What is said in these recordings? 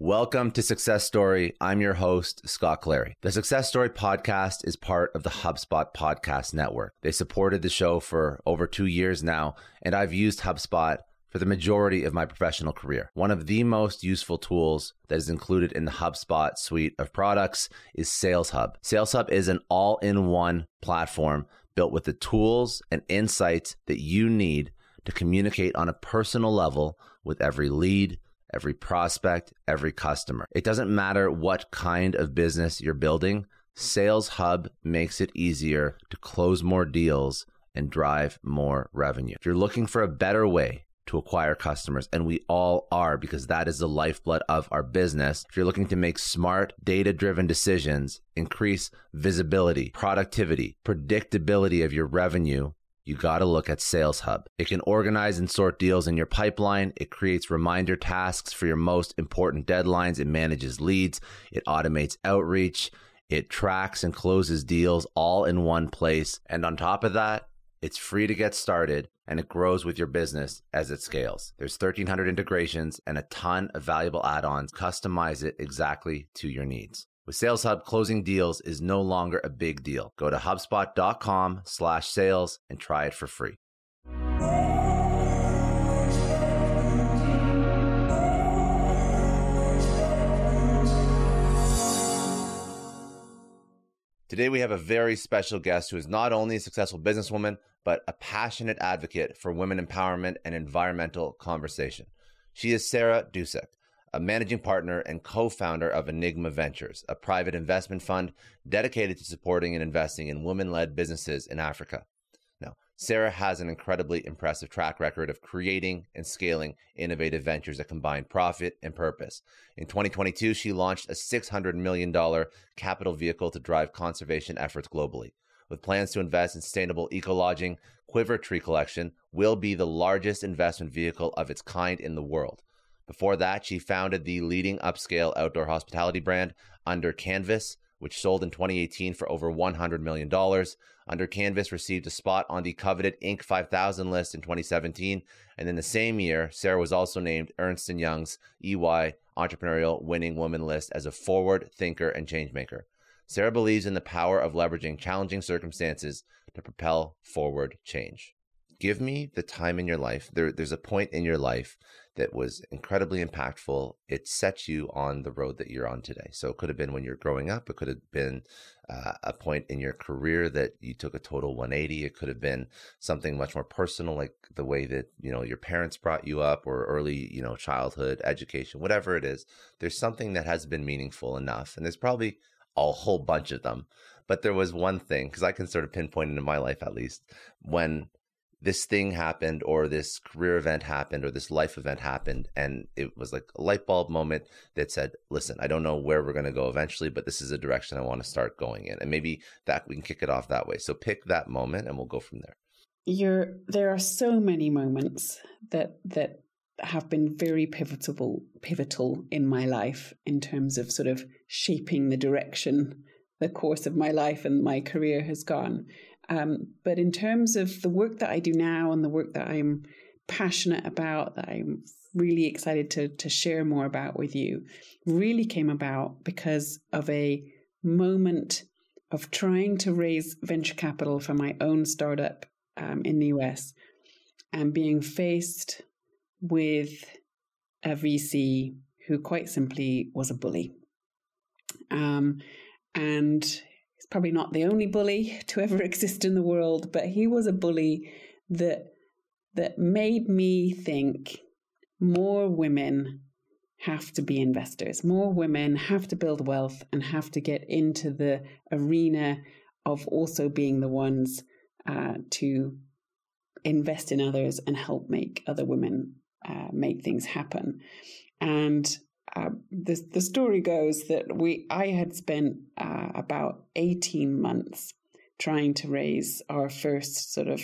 Welcome to Success Story. I'm your host, Scott Clary. The Success Story podcast is part of the HubSpot Podcast Network. They supported the show for over two years now, and I've used HubSpot for the majority of my professional career. One of the most useful tools that is included in the HubSpot suite of products is Sales Hub. Sales Hub is an all in one platform built with the tools and insights that you need to communicate on a personal level with every lead, every prospect, every customer. It doesn't matter what kind of business you're building, Sales Hub makes it easier to close more deals and drive more revenue. If you're looking for a better way to acquire customers, and we all are because that is the lifeblood of our business. If you're looking to make smart, data driven decisions, increase visibility, productivity, predictability of your revenue, you got to look at Sales Hub. It can organize and sort deals in your pipeline. It creates reminder tasks for your most important deadlines. It manages leads. It automates outreach. It tracks and closes deals all in one place. And on top of that, it's free to get started and it grows with your business as it scales. There's 1300 integrations and a ton of valuable add-ons. Customize it exactly to your needs. With Sales Hub, closing deals is no longer a big deal. Go to HubSpot.com slash sales and try it for free. Today, we have a very special guest who is not only a successful businesswoman, but a passionate advocate for women empowerment and environmental conversation. She is Sarah Dusek a managing partner and co founder of Enygma Ventures, a private investment fund dedicated to supporting and investing in women led businesses in Africa. Now, Sarah has an incredibly impressive track record of creating and scaling innovative ventures that combine profit and purpose. In 2022, she launched a $600 million capital vehicle to drive conservation efforts globally. With plans to invest in sustainable eco lodging, Quiver Tree Collection will be the largest investment vehicle of its kind in the world. Before that, she founded the leading upscale outdoor hospitality brand Under Canvas, which sold in 2018 for over $100 million. Under Canvas received a spot on the coveted Inc. 5000 list in 2017. And in the same year, Sarah was also named Ernst & Young's EY Entrepreneurial Winning Woman list as a forward thinker and changemaker. Sarah believes in the power of leveraging challenging circumstances to propel forward change. Give me the time in your life. There, there's a point in your life that was incredibly impactful. It set you on the road that you're on today. So it could have been when you're growing up. It could have been uh, a point in your career that you took a total 180. It could have been something much more personal, like the way that you know your parents brought you up, or early you know childhood education, whatever it is. There's something that has been meaningful enough, and there's probably a whole bunch of them. But there was one thing because I can sort of pinpoint into my life at least when this thing happened or this career event happened or this life event happened and it was like a light bulb moment that said listen i don't know where we're going to go eventually but this is a direction i want to start going in and maybe that we can kick it off that way. So pick that moment and we'll go from there. You're there are so many moments that that have been very pivotal pivotal in my life in terms of sort of shaping the direction the course of my life and my career has gone um, but in terms of the work that I do now and the work that I'm passionate about, that I'm really excited to, to share more about with you, really came about because of a moment of trying to raise venture capital for my own startup um, in the US and being faced with a VC who quite simply was a bully. Um, and probably not the only bully to ever exist in the world, but he was a bully that that made me think more women have to be investors. More women have to build wealth and have to get into the arena of also being the ones uh, to invest in others and help make other women uh, make things happen. And uh, the the story goes that we I had spent uh, about eighteen months trying to raise our first sort of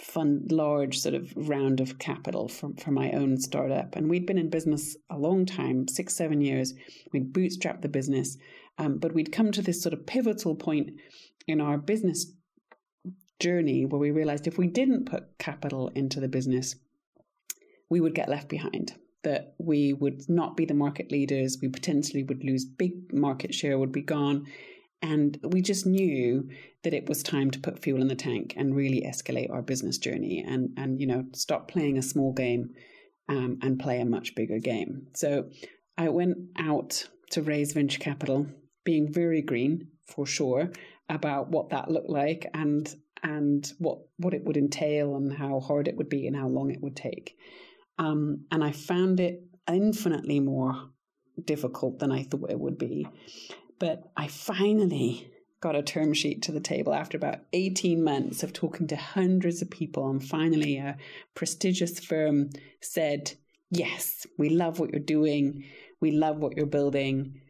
fund large sort of round of capital for, for my own startup. And we'd been in business a long time six seven years. We'd bootstrapped the business um, but we'd come to this sort of pivotal point in our business journey where we realized if we didn't put capital into the business we would get left behind that we would not be the market leaders. We potentially would lose big market share, would be gone. And we just knew that it was time to put fuel in the tank and really escalate our business journey and, and you know, stop playing a small game um, and play a much bigger game. So I went out to raise venture capital, being very green for sure about what that looked like and and what what it would entail and how hard it would be and how long it would take. Um, and I found it infinitely more difficult than I thought it would be. But I finally got a term sheet to the table after about 18 months of talking to hundreds of people. And finally, a prestigious firm said, Yes, we love what you're doing. We love what you're building.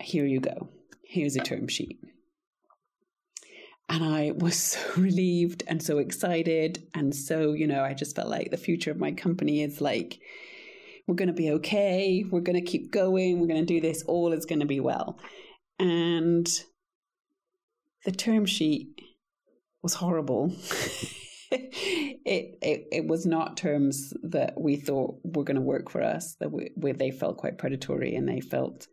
Here you go. Here's a term sheet. And I was so relieved and so excited. And so, you know, I just felt like the future of my company is like, we're going to be okay. We're going to keep going. We're going to do this. All is going to be well. And the term sheet was horrible. it, it it was not terms that we thought were going to work for us. That we, where they felt quite predatory and they felt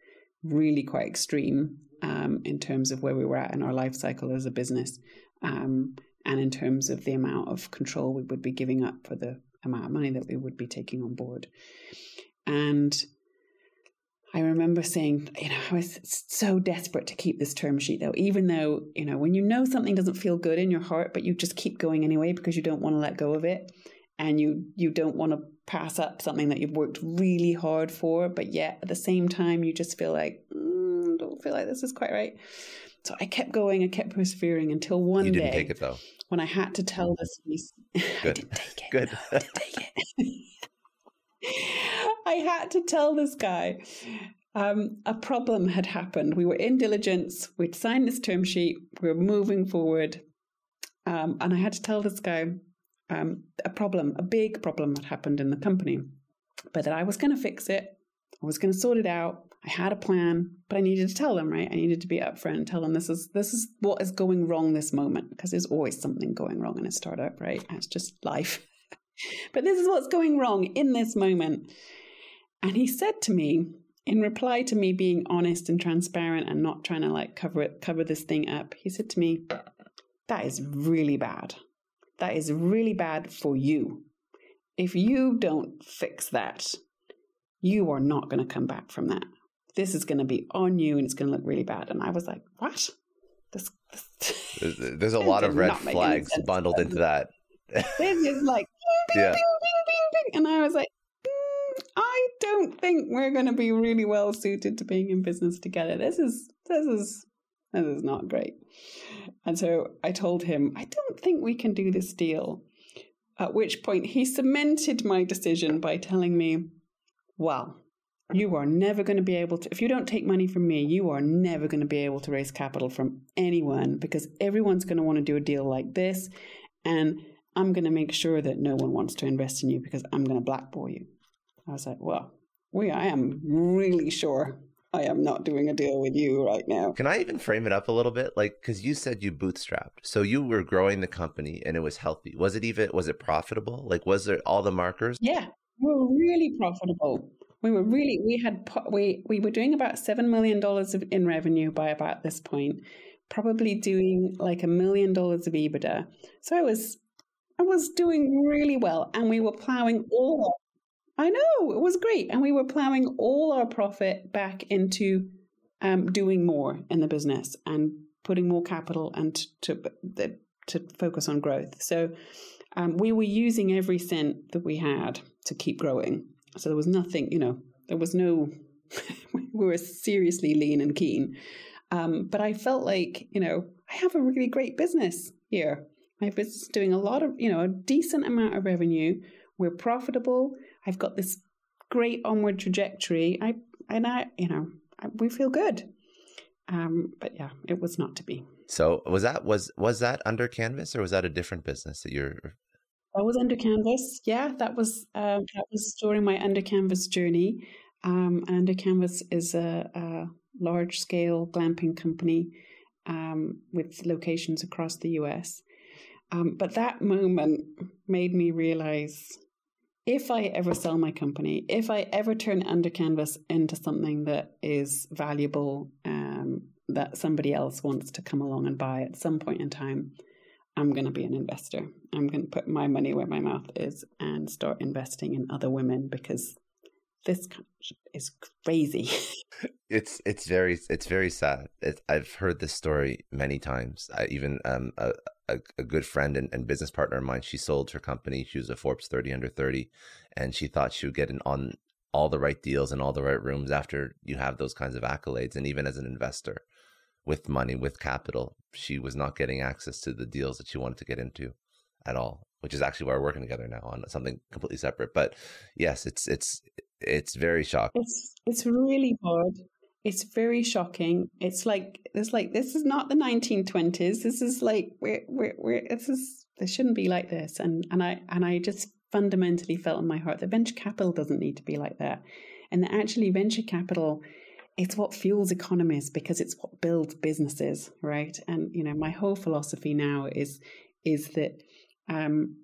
really quite extreme um, in terms of where we were at in our life cycle as a business, um, and in terms of the amount of control we would be giving up for the amount of money that we would be taking on board. And I remember saying, you know, I was so desperate to keep this term sheet though, even though, you know, when you know something doesn't feel good in your heart, but you just keep going anyway because you don't want to let go of it and you you don't want to pass up something that you've worked really hard for, but yet at the same time you just feel like, mm, don't feel like this is quite right. So I kept going, I kept persevering until one you didn't day take it though. when I had to tell this piece, Good. I didn't take it. Good. I didn't take it. I had to tell this guy um, a problem had happened. We were in diligence. We'd signed this term sheet. We were moving forward. Um, and I had to tell this guy um, a problem, a big problem had happened in the company, but that I was going to fix it. I was going to sort it out. I had a plan, but I needed to tell them, right? I needed to be upfront and tell them this is this is what is going wrong this moment because there's always something going wrong in a startup, right? That's just life. but this is what's going wrong in this moment. And he said to me, in reply to me being honest and transparent and not trying to like cover it, cover this thing up, he said to me, "That is really bad. That is really bad for you. If you don't fix that, you are not going to come back from that. This is going to be on you, and it's going to look really bad." And I was like, "What? This." this there's, there's a lot of red flags bundled into that. this is like, yeah. and I was like, hmm, I don't think we're going to be really well suited to being in business together. This is this is this is not great. And so I told him, I don't think we can do this deal. At which point he cemented my decision by telling me, well, you are never going to be able to, if you don't take money from me, you are never going to be able to raise capital from anyone because everyone's going to want to do a deal like this. And I'm going to make sure that no one wants to invest in you because I'm going to blackball you. I was like, well, we, I am really sure I am not doing a deal with you right now. Can I even frame it up a little bit? Like, because you said you bootstrapped, so you were growing the company and it was healthy. Was it even? Was it profitable? Like, was there all the markers? Yeah, we were really profitable. We were really we had we we were doing about seven million dollars in revenue by about this point. Probably doing like a million dollars of EBITDA. So I was I was doing really well, and we were plowing all I know it was great, and we were plowing all our profit back into um, doing more in the business and putting more capital and to to, to focus on growth. So um, we were using every cent that we had to keep growing. So there was nothing, you know, there was no. we were seriously lean and keen, um, but I felt like you know I have a really great business here. My business is doing a lot of you know a decent amount of revenue. We're profitable I've got this great onward trajectory. I and I, you know, I, we feel good. Um, but yeah, it was not to be. So was that was was that under Canvas or was that a different business that you're? I was under Canvas. Yeah, that was uh, that was during my under Canvas journey. Um, under Canvas is a, a large scale glamping company um, with locations across the US. Um, but that moment made me realize if I ever sell my company, if I ever turn Under Canvas into something that is valuable, um, that somebody else wants to come along and buy at some point in time, I'm going to be an investor. I'm going to put my money where my mouth is and start investing in other women because this is crazy. it's it's very it's very sad. It, I've heard this story many times. I even um a, a, a good friend and, and, business partner of mine. She sold her company. She was a Forbes 30 under 30, and she thought she would get in on all the right deals and all the right rooms after you have those kinds of accolades. And even as an investor, with money, with capital, she was not getting access to the deals that she wanted to get into at all. Which is actually why we're working together now on something completely separate. But yes, it's it's it's very shocking. It's it's really hard. It's very shocking. It's like it's like this is not the 1920s. This is like we're we're, we're this is this shouldn't be like this. And and I and I just fundamentally felt in my heart that venture capital doesn't need to be like that, and that actually venture capital it's what fuels economies because it's what builds businesses, right? And you know, my whole philosophy now is is that um,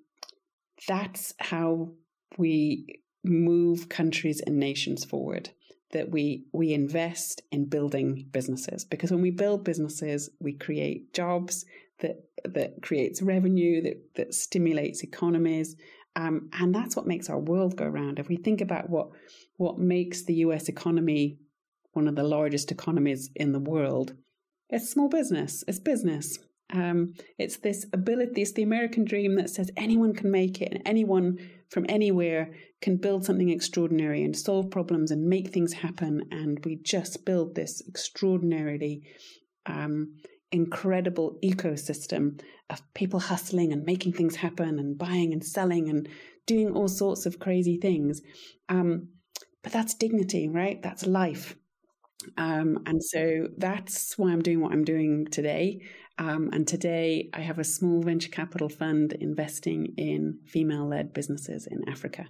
that's how we move countries and nations forward that we we invest in building businesses because when we build businesses we create jobs that that creates revenue that that stimulates economies um, and that's what makes our world go round if we think about what what makes the US economy one of the largest economies in the world it's small business it's business um, it's this ability, it's the American dream that says anyone can make it and anyone from anywhere can build something extraordinary and solve problems and make things happen. And we just build this extraordinarily um, incredible ecosystem of people hustling and making things happen and buying and selling and doing all sorts of crazy things. Um, but that's dignity, right? That's life. Um, and so that's why I'm doing what I'm doing today. Um, and today I have a small venture capital fund investing in female led businesses in Africa.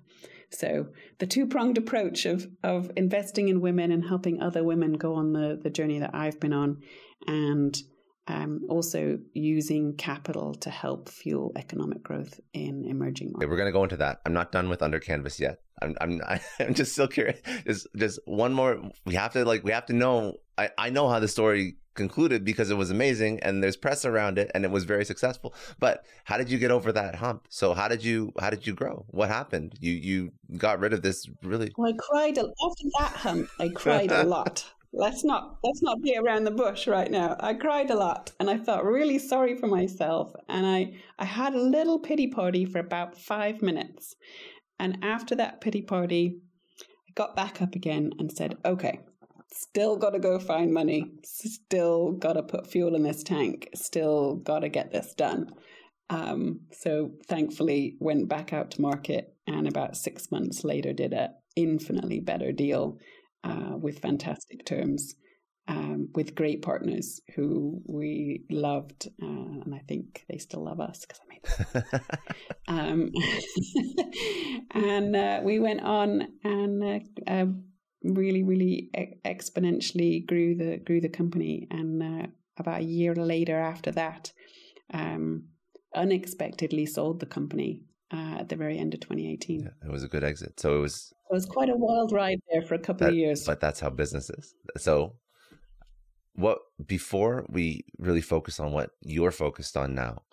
So the two pronged approach of, of investing in women and helping other women go on the, the journey that I've been on and um, also using capital to help fuel economic growth in emerging markets. Okay, we're going to go into that. I'm not done with Under Canvas yet. I'm I'm I'm just still curious. Just just one more. We have to like we have to know. I I know how the story concluded because it was amazing and there's press around it and it was very successful. But how did you get over that hump? So how did you how did you grow? What happened? You you got rid of this really. Well, I cried a, after that hump. I cried a lot let's not let's not be around the bush right now. I cried a lot and I felt really sorry for myself and I I had a little pity party for about 5 minutes. And after that pity party, I got back up again and said, "Okay, still got to go find money. Still got to put fuel in this tank. Still got to get this done." Um, so thankfully went back out to market and about 6 months later did a infinitely better deal uh, with fantastic terms, um, with great partners who we loved, uh, and I think they still love us because I made them. um, and uh, we went on and uh, uh, really, really e- exponentially grew the grew the company. And uh, about a year later, after that, um, unexpectedly sold the company uh, at the very end of 2018. Yeah, it was a good exit. So it was. It was quite a wild ride there for a couple that, of years. But that's how business is. So, what before we really focus on what you're focused on now,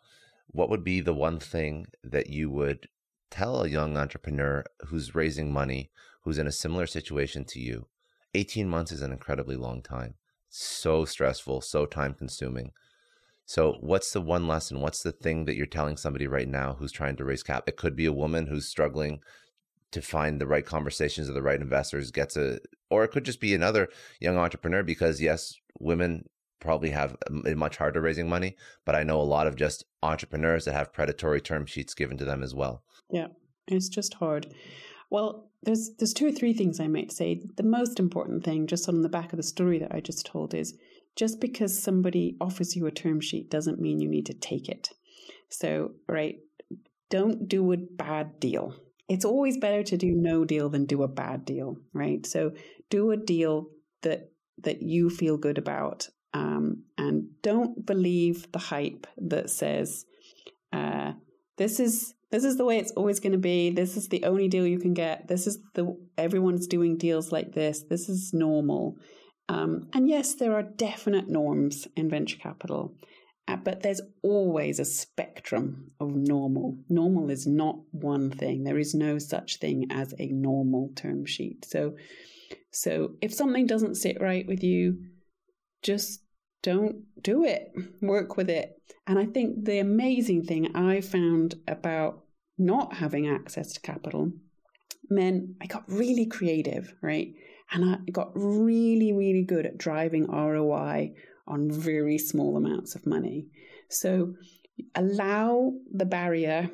what would be the one thing that you would tell a young entrepreneur who's raising money, who's in a similar situation to you? 18 months is an incredibly long time. So stressful, so time consuming. So, what's the one lesson? What's the thing that you're telling somebody right now who's trying to raise cap? It could be a woman who's struggling to find the right conversations or the right investors, gets a, or it could just be another young entrepreneur because, yes, women probably have um, it much harder raising money, but I know a lot of just entrepreneurs that have predatory term sheets given to them as well. Yeah, it's just hard. Well, there's there's two or three things I might say. The most important thing, just on the back of the story that I just told, is just because somebody offers you a term sheet doesn't mean you need to take it. So, right, don't do a bad deal. It's always better to do no deal than do a bad deal, right? So, do a deal that that you feel good about, um, and don't believe the hype that says uh, this is this is the way it's always going to be. This is the only deal you can get. This is the everyone's doing deals like this. This is normal. Um, and yes, there are definite norms in venture capital, uh, but there's always a spectrum of normal. Normal is not one thing. There is no such thing as a normal term sheet. So, so if something doesn't sit right with you, just don't do it. Work with it. And I think the amazing thing I found about not having access to capital meant I got really creative, right? And I got really, really good at driving ROI on very small amounts of money. So allow the barrier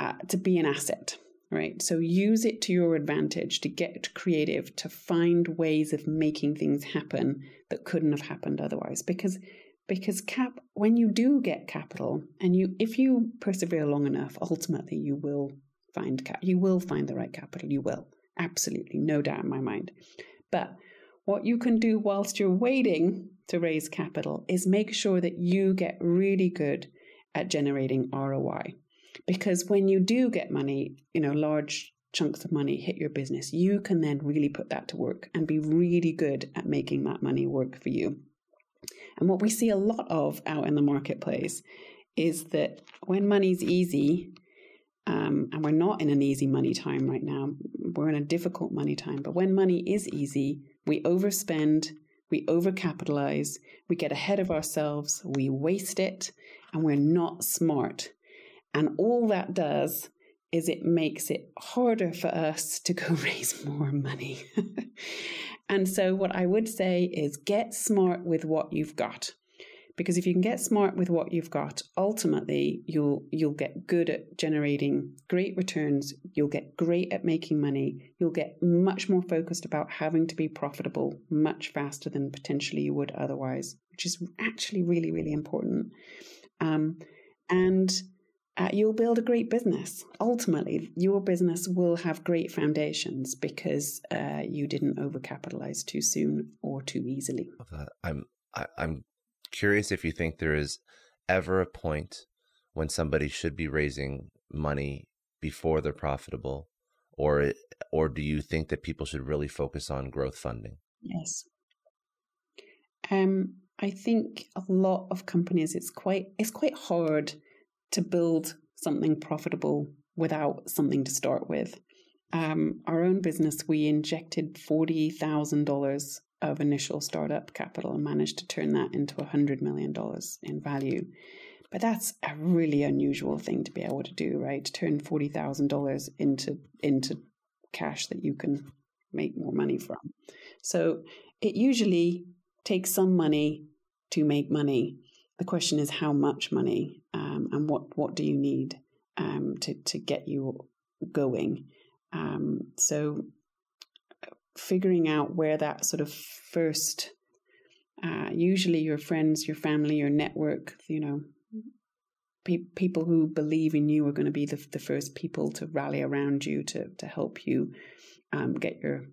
uh, to be an asset, right? So use it to your advantage to get creative, to find ways of making things happen that couldn't have happened otherwise. Because because cap when you do get capital and you if you persevere long enough, ultimately you will find cap you will find the right capital. You will. Absolutely, no doubt in my mind. But what you can do whilst you're waiting to raise capital is make sure that you get really good at generating ROI. Because when you do get money, you know, large chunks of money hit your business, you can then really put that to work and be really good at making that money work for you. And what we see a lot of out in the marketplace is that when money's easy, um, and we're not in an easy money time right now, we're in a difficult money time, but when money is easy, we overspend, we overcapitalize, we get ahead of ourselves, we waste it, and we're not smart. And all that does is it makes it harder for us to go raise more money. and so, what I would say is get smart with what you've got because if you can get smart with what you've got ultimately you'll you'll get good at generating great returns you'll get great at making money you'll get much more focused about having to be profitable much faster than potentially you would otherwise which is actually really really important um, and uh, you'll build a great business. Ultimately, your business will have great foundations because uh, you didn't overcapitalize too soon or too easily. I'm I, am i am curious if you think there is ever a point when somebody should be raising money before they're profitable or or do you think that people should really focus on growth funding? Yes. Um i think a lot of companies it's quite it's quite hard to build something profitable without something to start with. Um, our own business we injected $40000 of initial startup capital and managed to turn that into $100 million in value. But that's a really unusual thing to be able to do, right? To turn $40,000 into, into cash that you can make more money from. So it usually takes some money to make money. The question is how much money um, and what, what do you need um, to, to get you going. Um, so figuring out where that sort of first, uh, usually your friends, your family, your network, you know, pe- people who believe in you are going to be the, the first people to rally around you to, to help you um, get your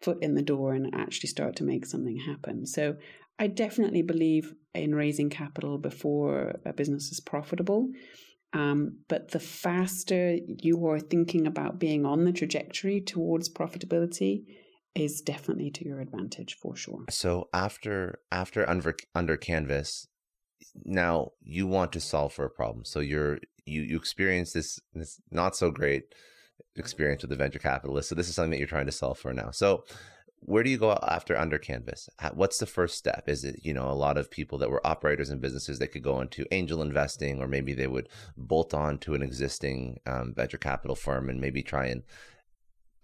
foot in the door and actually start to make something happen. So I definitely believe in raising capital before a business is profitable. Um, but the faster you are thinking about being on the trajectory towards profitability is definitely to your advantage for sure. So after after under under canvas, now you want to solve for a problem. So you're you you experience this this not so great experience with the venture capitalist. So this is something that you're trying to solve for now. So where do you go after under canvas? What's the first step? Is it you know a lot of people that were operators and businesses that could go into angel investing or maybe they would bolt on to an existing um, venture capital firm and maybe try and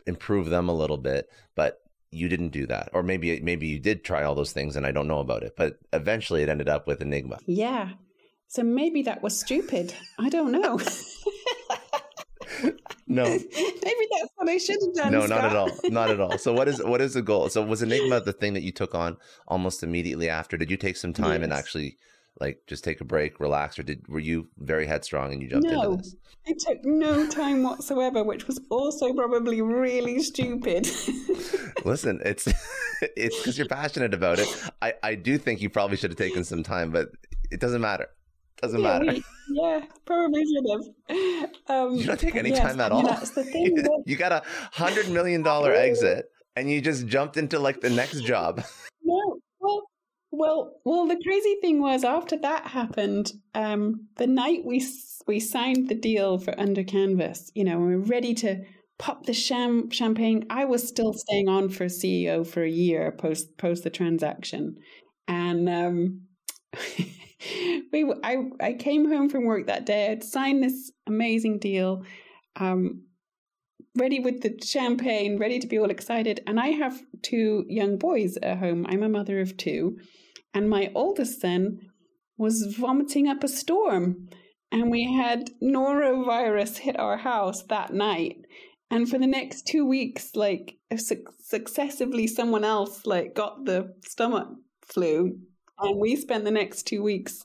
improve them a little bit but you didn't do that. Or maybe maybe you did try all those things and i don't know about it but eventually it ended up with enygma. Yeah. So maybe that was stupid. I don't know no. Maybe that's what I should have done. No, Scott. not at all. Not at all. So what is what is the goal? So was Enygma the thing that you took on almost immediately after? Did you take some time yes. and actually like just take a break, relax, or did were you very headstrong and you jumped no, into this? I took no time whatsoever, which was also probably really stupid. Listen, it's it's because you're passionate about it. I I do think you probably should have taken some time, but it doesn't matter. Doesn't yeah, matter. We, yeah, probably should have. Um, you don't take any yes, time at all. That's the thing. you got a hundred million dollar exit, and you just jumped into like the next job. No, well, well, well. The crazy thing was after that happened, um, the night we we signed the deal for Under Canvas, you know, we we're ready to pop the sham- champagne. I was still staying on for CEO for a year post post the transaction, and um, we I I came home from work that day. I'd signed this amazing deal, um, ready with the champagne, ready to be all excited. And I have two young boys at home. I'm a mother of two, and my oldest son was vomiting up a storm. And we had norovirus hit our house that night. And for the next two weeks, like su- successively, someone else like got the stomach flu and we spent the next two weeks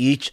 each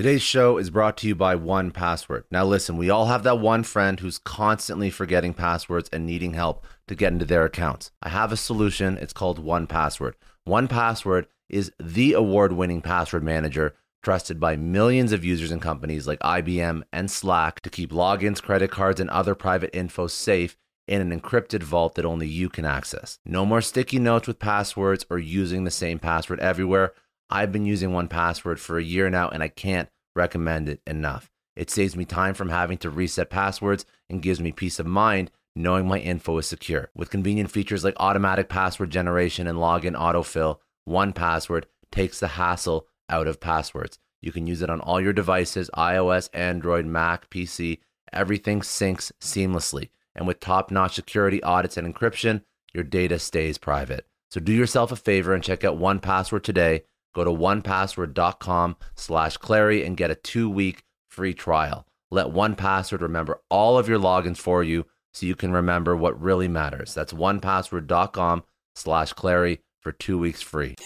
Today's show is brought to you by 1Password. Now, listen, we all have that one friend who's constantly forgetting passwords and needing help to get into their accounts. I have a solution. It's called 1Password. 1Password is the award winning password manager trusted by millions of users and companies like IBM and Slack to keep logins, credit cards, and other private info safe in an encrypted vault that only you can access. No more sticky notes with passwords or using the same password everywhere. I've been using 1Password for a year now and I can't recommend it enough. It saves me time from having to reset passwords and gives me peace of mind knowing my info is secure. With convenient features like automatic password generation and login autofill, 1Password takes the hassle out of passwords. You can use it on all your devices iOS, Android, Mac, PC. Everything syncs seamlessly. And with top notch security audits and encryption, your data stays private. So do yourself a favor and check out 1Password today Go to onepassword.com slash Clary and get a two-week free trial. Let 1Password remember all of your logins for you so you can remember what really matters. That's onepassword.com slash Clary for two weeks free.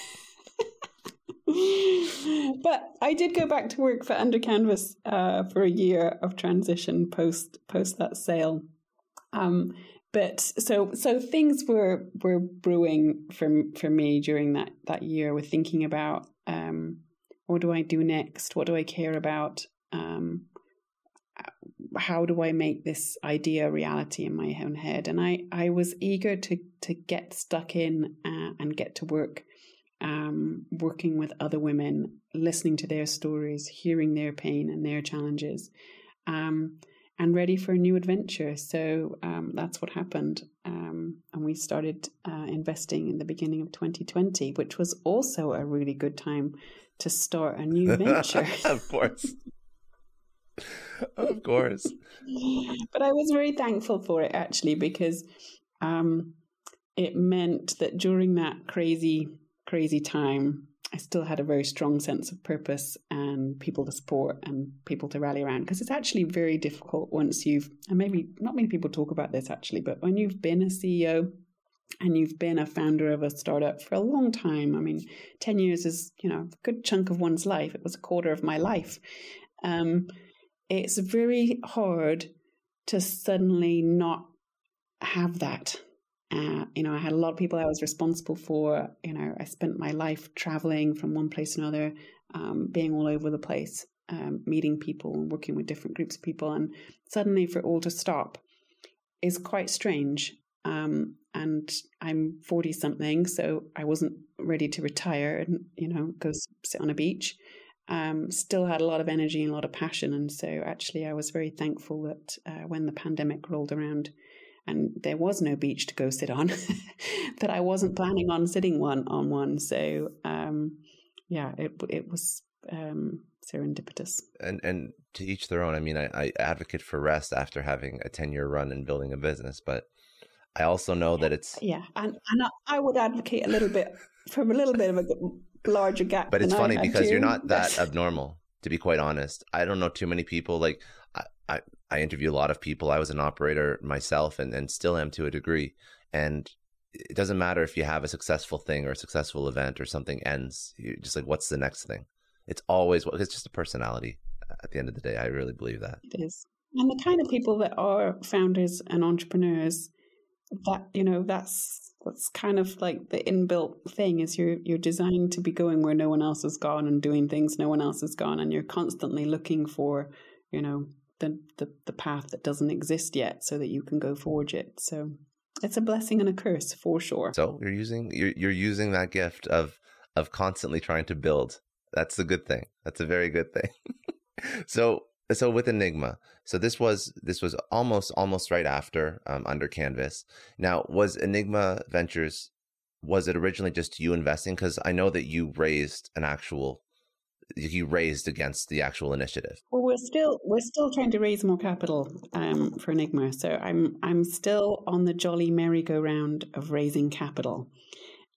but I did go back to work for Under Canvas uh, for a year of transition post post that sale. Um, but so so things were were brewing for for me during that that year with thinking about um, what do I do next? What do I care about? Um, how do I make this idea a reality in my own head? And I, I was eager to to get stuck in uh, and get to work, um, working with other women, listening to their stories, hearing their pain and their challenges, um, and ready for a new adventure. So um, that's what happened, um, and we started uh, investing in the beginning of 2020, which was also a really good time to start a new venture. of course. of course. But I was very thankful for it actually because um, it meant that during that crazy, crazy time, I still had a very strong sense of purpose and people to support and people to rally around. Because it's actually very difficult once you've, and maybe not many people talk about this actually, but when you've been a CEO and you've been a founder of a startup for a long time, I mean, 10 years is, you know, a good chunk of one's life. It was a quarter of my life. Um, it's very hard to suddenly not have that. Uh, you know, I had a lot of people I was responsible for. You know, I spent my life traveling from one place to another, um, being all over the place, um, meeting people working with different groups of people. And suddenly for it all to stop is quite strange. Um, and I'm 40 something, so I wasn't ready to retire and, you know, go sit on a beach um, still had a lot of energy and a lot of passion. And so, actually, I was very thankful that uh, when the pandemic rolled around and there was no beach to go sit on, that I wasn't planning on sitting one on one. So, um, yeah, it it was um, serendipitous. And and to each their own. I mean, I, I advocate for rest after having a ten year run and building a business, but I also know that it's yeah, and and I would advocate a little bit from a little bit of a larger gap. But it's funny because you're not that abnormal, to be quite honest. I don't know too many people. Like I, I, I interview a lot of people. I was an operator myself, and and still am to a degree. And it doesn't matter if you have a successful thing or a successful event or something ends. You're just like, what's the next thing? It's always it's just a personality. Uh, at the end of the day, I really believe that it is. And the kind of people that are founders and entrepreneurs, that you know, that's that's kind of like the inbuilt thing is you're you're designed to be going where no one else has gone and doing things no one else has gone and you're constantly looking for you know the the, the path that doesn't exist yet so that you can go forge it. So it's a blessing and a curse for sure. So you're using you're you're using that gift of of constantly trying to build. That's a good thing. That's a very good thing. So so with enygma so this was this was almost almost right after um, under canvas. Now was enygma ventures was it originally just you investing? Because i know that you raised an actual you raised against the actual initiative? Well we're still we're still trying to raise more capital um, for enygma so i'm i'm still on the jolly merry-go-round of raising capital.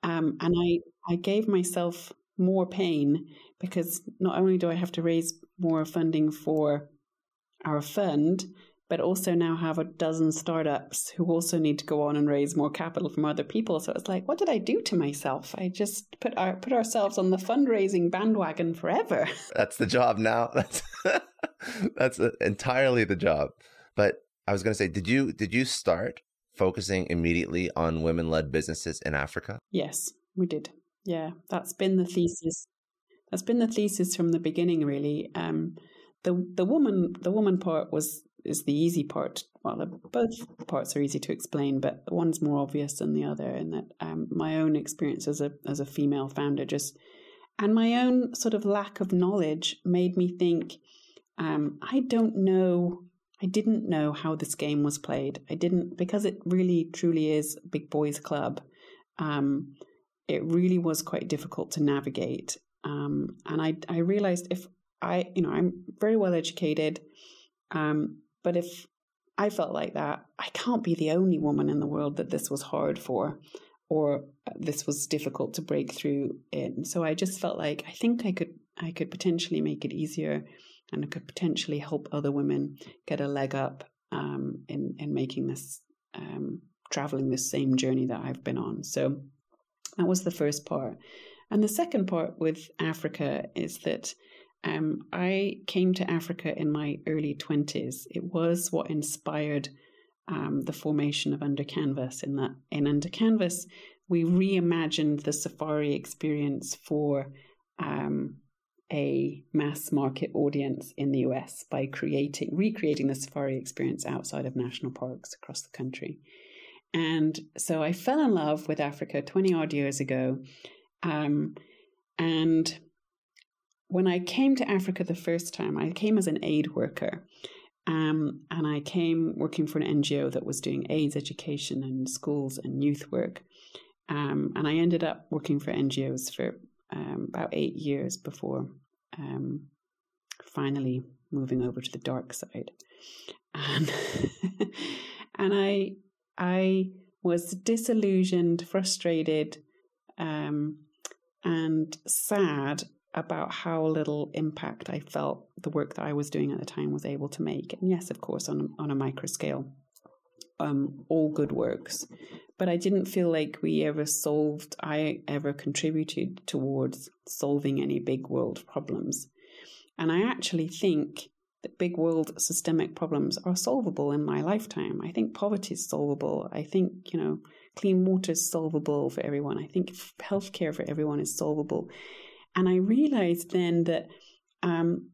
Um, and i i gave myself more pain because not only do I have to raise more funding for our fund, but also now have a dozen startups who also need to go on and raise more capital from other people. So it's like, what did I do to myself? I just put our put ourselves on the fundraising bandwagon forever. That's the job now. That's that's entirely the job. But I was going to say, did you did you start focusing immediately on women led businesses in Africa? Yes, we did. Yeah, that's been the thesis that's been the thesis from the beginning, really. Um, the the woman the woman part was is the easy part. Well, both parts are easy to explain, but one's more obvious than the other. In that, um, my own experience as a as a female founder just and my own sort of lack of knowledge made me think um, I don't know. I didn't know how this game was played. I didn't because it really truly is big boys club. Um, it really was quite difficult to navigate. Um, and I, I realized if I, you know, I'm very well educated, um, but if I felt like that, I can't be the only woman in the world that this was hard for or this was difficult to break through in. So I just felt like I think I could I could potentially make it easier and I could potentially help other women get a leg up um, in in making this um, traveling this same journey that I've been on. So that was the first part. And the second part with Africa is that um, I came to Africa in my early 20s. It was what inspired um, the formation of Under Canvas. In that, in Under Canvas, we reimagined the safari experience for um, a mass market audience in the US by creating, recreating the safari experience outside of national parks across the country. And so I fell in love with Africa 20 odd years ago. Um, and when I came to Africa the first time, I came as an aid worker. Um, and I came working for an NGO that was doing AIDS education and schools and youth work. Um, and I ended up working for NGOs for um, about eight years before um, finally moving over to the dark side. And, and I, I was disillusioned, frustrated, um, and sad about how little impact I felt the work that I was doing at the time was able to make. And yes, of course, on on a micro scale, um, all good works, but I didn't feel like we ever solved. I ever contributed towards solving any big world problems, and I actually think that big world systemic problems are solvable in my lifetime. I think poverty is solvable. I think you know clean water is solvable for everyone. I think healthcare for everyone is solvable and I realized then that um,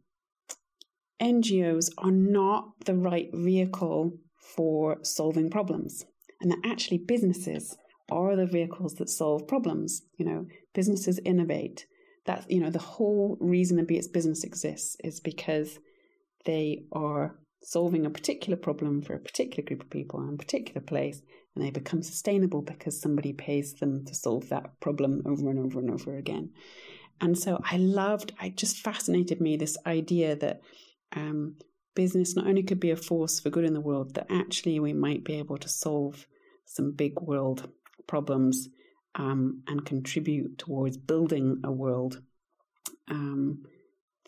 NGOs are not the right vehicle for solving problems, and that actually businesses are the vehicles that solve problems. You know, businesses innovate. That you know, the whole reason that Be Business exists is because they are solving a particular problem for a particular group of people in a particular place, and they become sustainable because somebody pays them to solve that problem over and over and over again. And so I loved, I just fascinated me this idea that um, business not only could be a force for good in the world, that actually we might be able to solve some big world problems um, and contribute towards building a world um,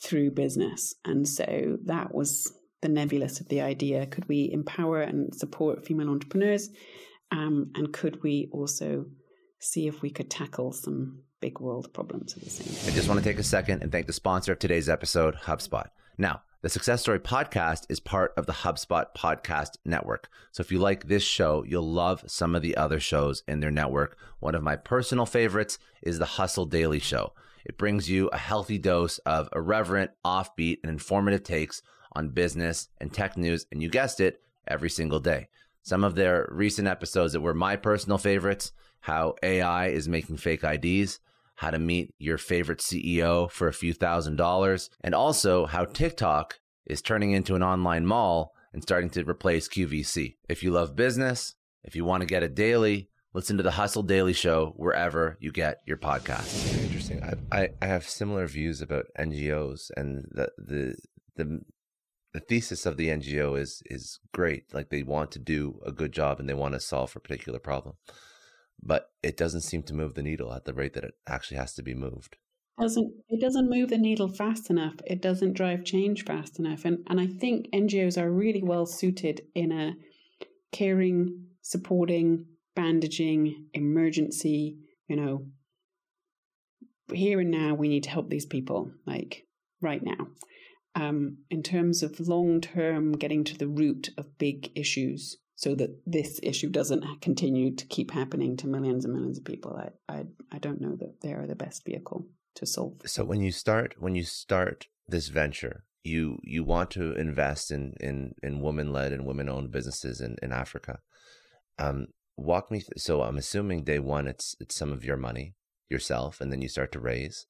through business. And so that was the nebulous of the idea. Could we empower and support female entrepreneurs? Um, and could we also see if we could tackle some big world problems at the same. I just want to take a second and thank the sponsor of today's episode, HubSpot. Now, the Success Story podcast is part of the HubSpot podcast network. So if you like this show, you'll love some of the other shows in their network. One of my personal favorites is the Hustle Daily Show. It brings you a healthy dose of irreverent, offbeat, and informative takes on business and tech news, and you guessed it, every single day. Some of their recent episodes that were my personal favorites how AI is making fake IDs, how to meet your favorite CEO for a few thousand dollars, and also how TikTok is turning into an online mall and starting to replace QVC. If you love business, if you want to get it daily, listen to the Hustle Daily Show wherever you get your podcasts. Interesting. I, I, I have similar views about NGOs and the, the the the thesis of the NGO is is great. Like they want to do a good job and they want to solve a particular problem but it doesn't seem to move the needle at the rate that it actually has to be moved. Doesn't it doesn't move the needle fast enough? It doesn't drive change fast enough, and and I think NGOs are really well suited in a caring, supporting, bandaging, emergency. You know, here and now we need to help these people, like right now. Um, in terms of long term, getting to the root of big issues, so that this issue doesn't continue to keep happening to millions and millions of people. I, I, I don't know that they are the best vehicle to solve. So when you start when you start this venture, you you want to invest in in in women led and women owned businesses in in Africa. Um, walk me. Th- so I'm assuming day one, it's it's some of your money yourself, and then you start to raise.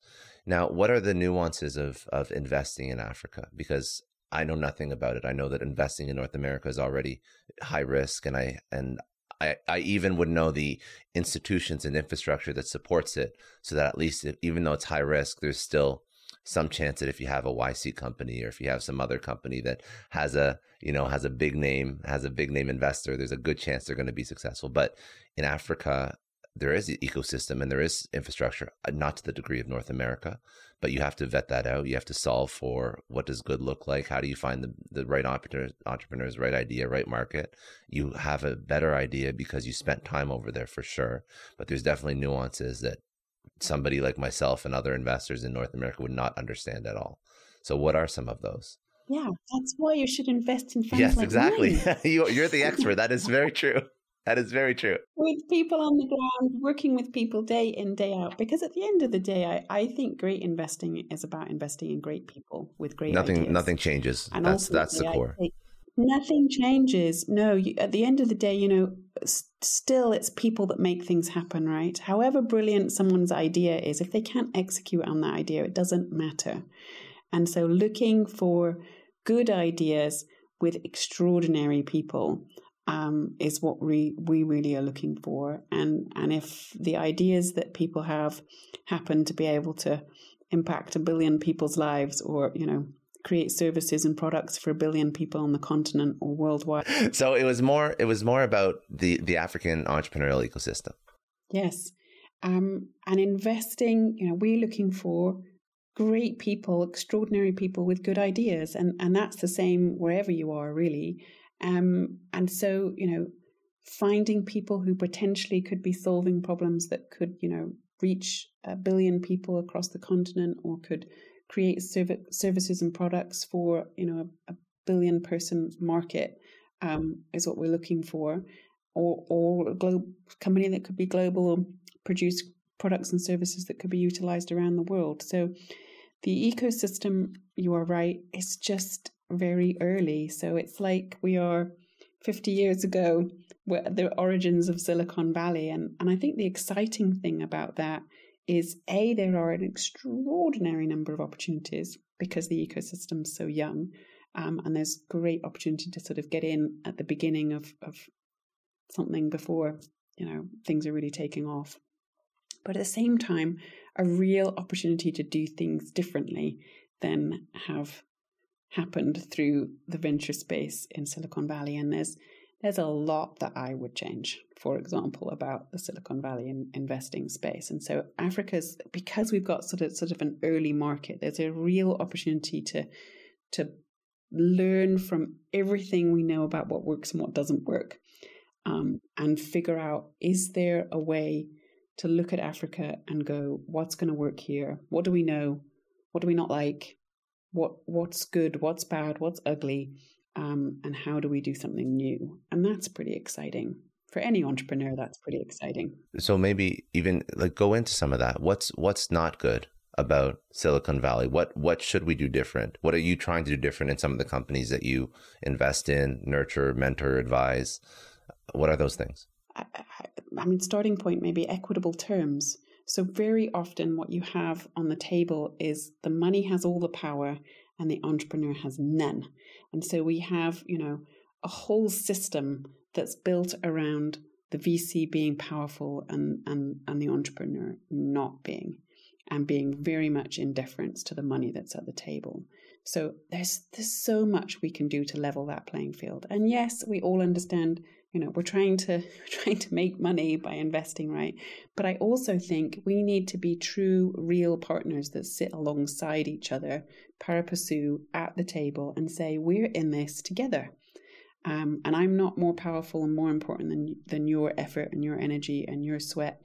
Now, what are the nuances of of investing in Africa? Because I know nothing about it. I know that investing in North America is already high risk, and I and I, I even would know the institutions and infrastructure that supports it, so that at least if, even though it's high risk, there's still some chance that if you have a YC company or if you have some other company that has a you know has a big name has a big name investor, there's a good chance they're going to be successful. But in Africa, there is an ecosystem and there is infrastructure, uh, not to the degree of North America, but you have to vet that out. You have to solve for what does good look like? How do you find the, the right entrepreneurs, entrepreneurs, right idea, right market? You have a better idea because you spent time over there for sure. But there's definitely nuances that somebody like myself and other investors in North America would not understand at all. So, what are some of those? Yeah, that's why you should invest in funds. Yes, like exactly. you, you're the expert. That is very true. That is very true. With people on the ground, working with people day in, day out. Because at the end of the day, I, I think great investing is about investing in great people with great nothing. ideas. Nothing changes. And that's that's the core. nothing changes. No, you, at the end of the day, you know, s- still it's people that make things happen, right? However brilliant someone's idea is, if they can't execute on that idea, it doesn't matter. And so, looking for good ideas with extraordinary people um, is what we, we really are looking for. And, and if the ideas that people have happen to be able to impact a billion people's lives or, you know, create services and products for a billion people on the continent or worldwide. So it was more it was more about the the African entrepreneurial ecosystem. Yes. Um, and investing, you know, we're looking for great people, extraordinary people with good ideas. And, and that's the same wherever you are, really. Um, and so, you know, finding people who potentially could be solving problems that could, you know, reach a billion people across the continent or could create serv- services and products for, you know, a, a billion person market um, is what we're looking for. Or, or a global company that could be global or produce products and services that could be utilized around the world. So the ecosystem, you are right, is just very early. So it's like we are 50 years ago, the origins of Silicon Valley. And, and I think the exciting thing about that is A, there are an extraordinary number of opportunities because the ecosystem's so young. Um, and there's great opportunity to sort of get in at the beginning of, of something before, you know, things are really taking off. But at the same time, a real opportunity to do things differently than have happened through the venture space in Silicon Valley. And there's there's a lot that I would change, for example, about the Silicon Valley in investing space. And so Africa's because we've got sort of sort of an early market, there's a real opportunity to to learn from everything we know about what works and what doesn't work. Um, and figure out is there a way to look at Africa and go, what's going to work here? What do we know? What do we not like? What what's good? What's bad? What's ugly? Um, and how do we do something new? And that's pretty exciting for any entrepreneur. That's pretty exciting. So maybe even like go into some of that. What's what's not good about Silicon Valley? What what should we do different? What are you trying to do different in some of the companies that you invest in, nurture, mentor, advise? What are those things? I, I mean, starting point maybe equitable terms. So, very often, what you have on the table is the money has all the power and the entrepreneur has none. And so, we have, you know, a whole system that's built around the VC being powerful and, and, and the entrepreneur not being, and being very much in deference to the money that's at the table. So, there's, there's so much we can do to level that playing field. And yes, we all understand you know we're trying to trying to make money by investing right? But i also think we need to be true real partners that sit alongside each other pari passu at the table and say we're in this together. Um, and i'm not more powerful and more important than than your effort and your energy and your sweat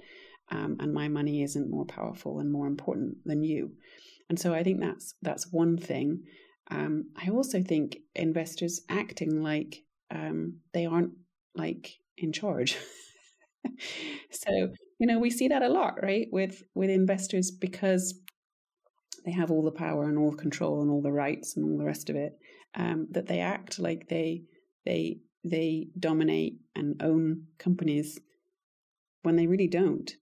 um, and my money isn't more powerful and more important than you. And so i think that's that's one thing. Um, i also think investors acting like um, they aren't like in charge. so, you know, we see that a lot, right? With with investors because they have all the power and all the control and all the rights and all the rest of it, um, that they act like they they they dominate and own companies when they really don't.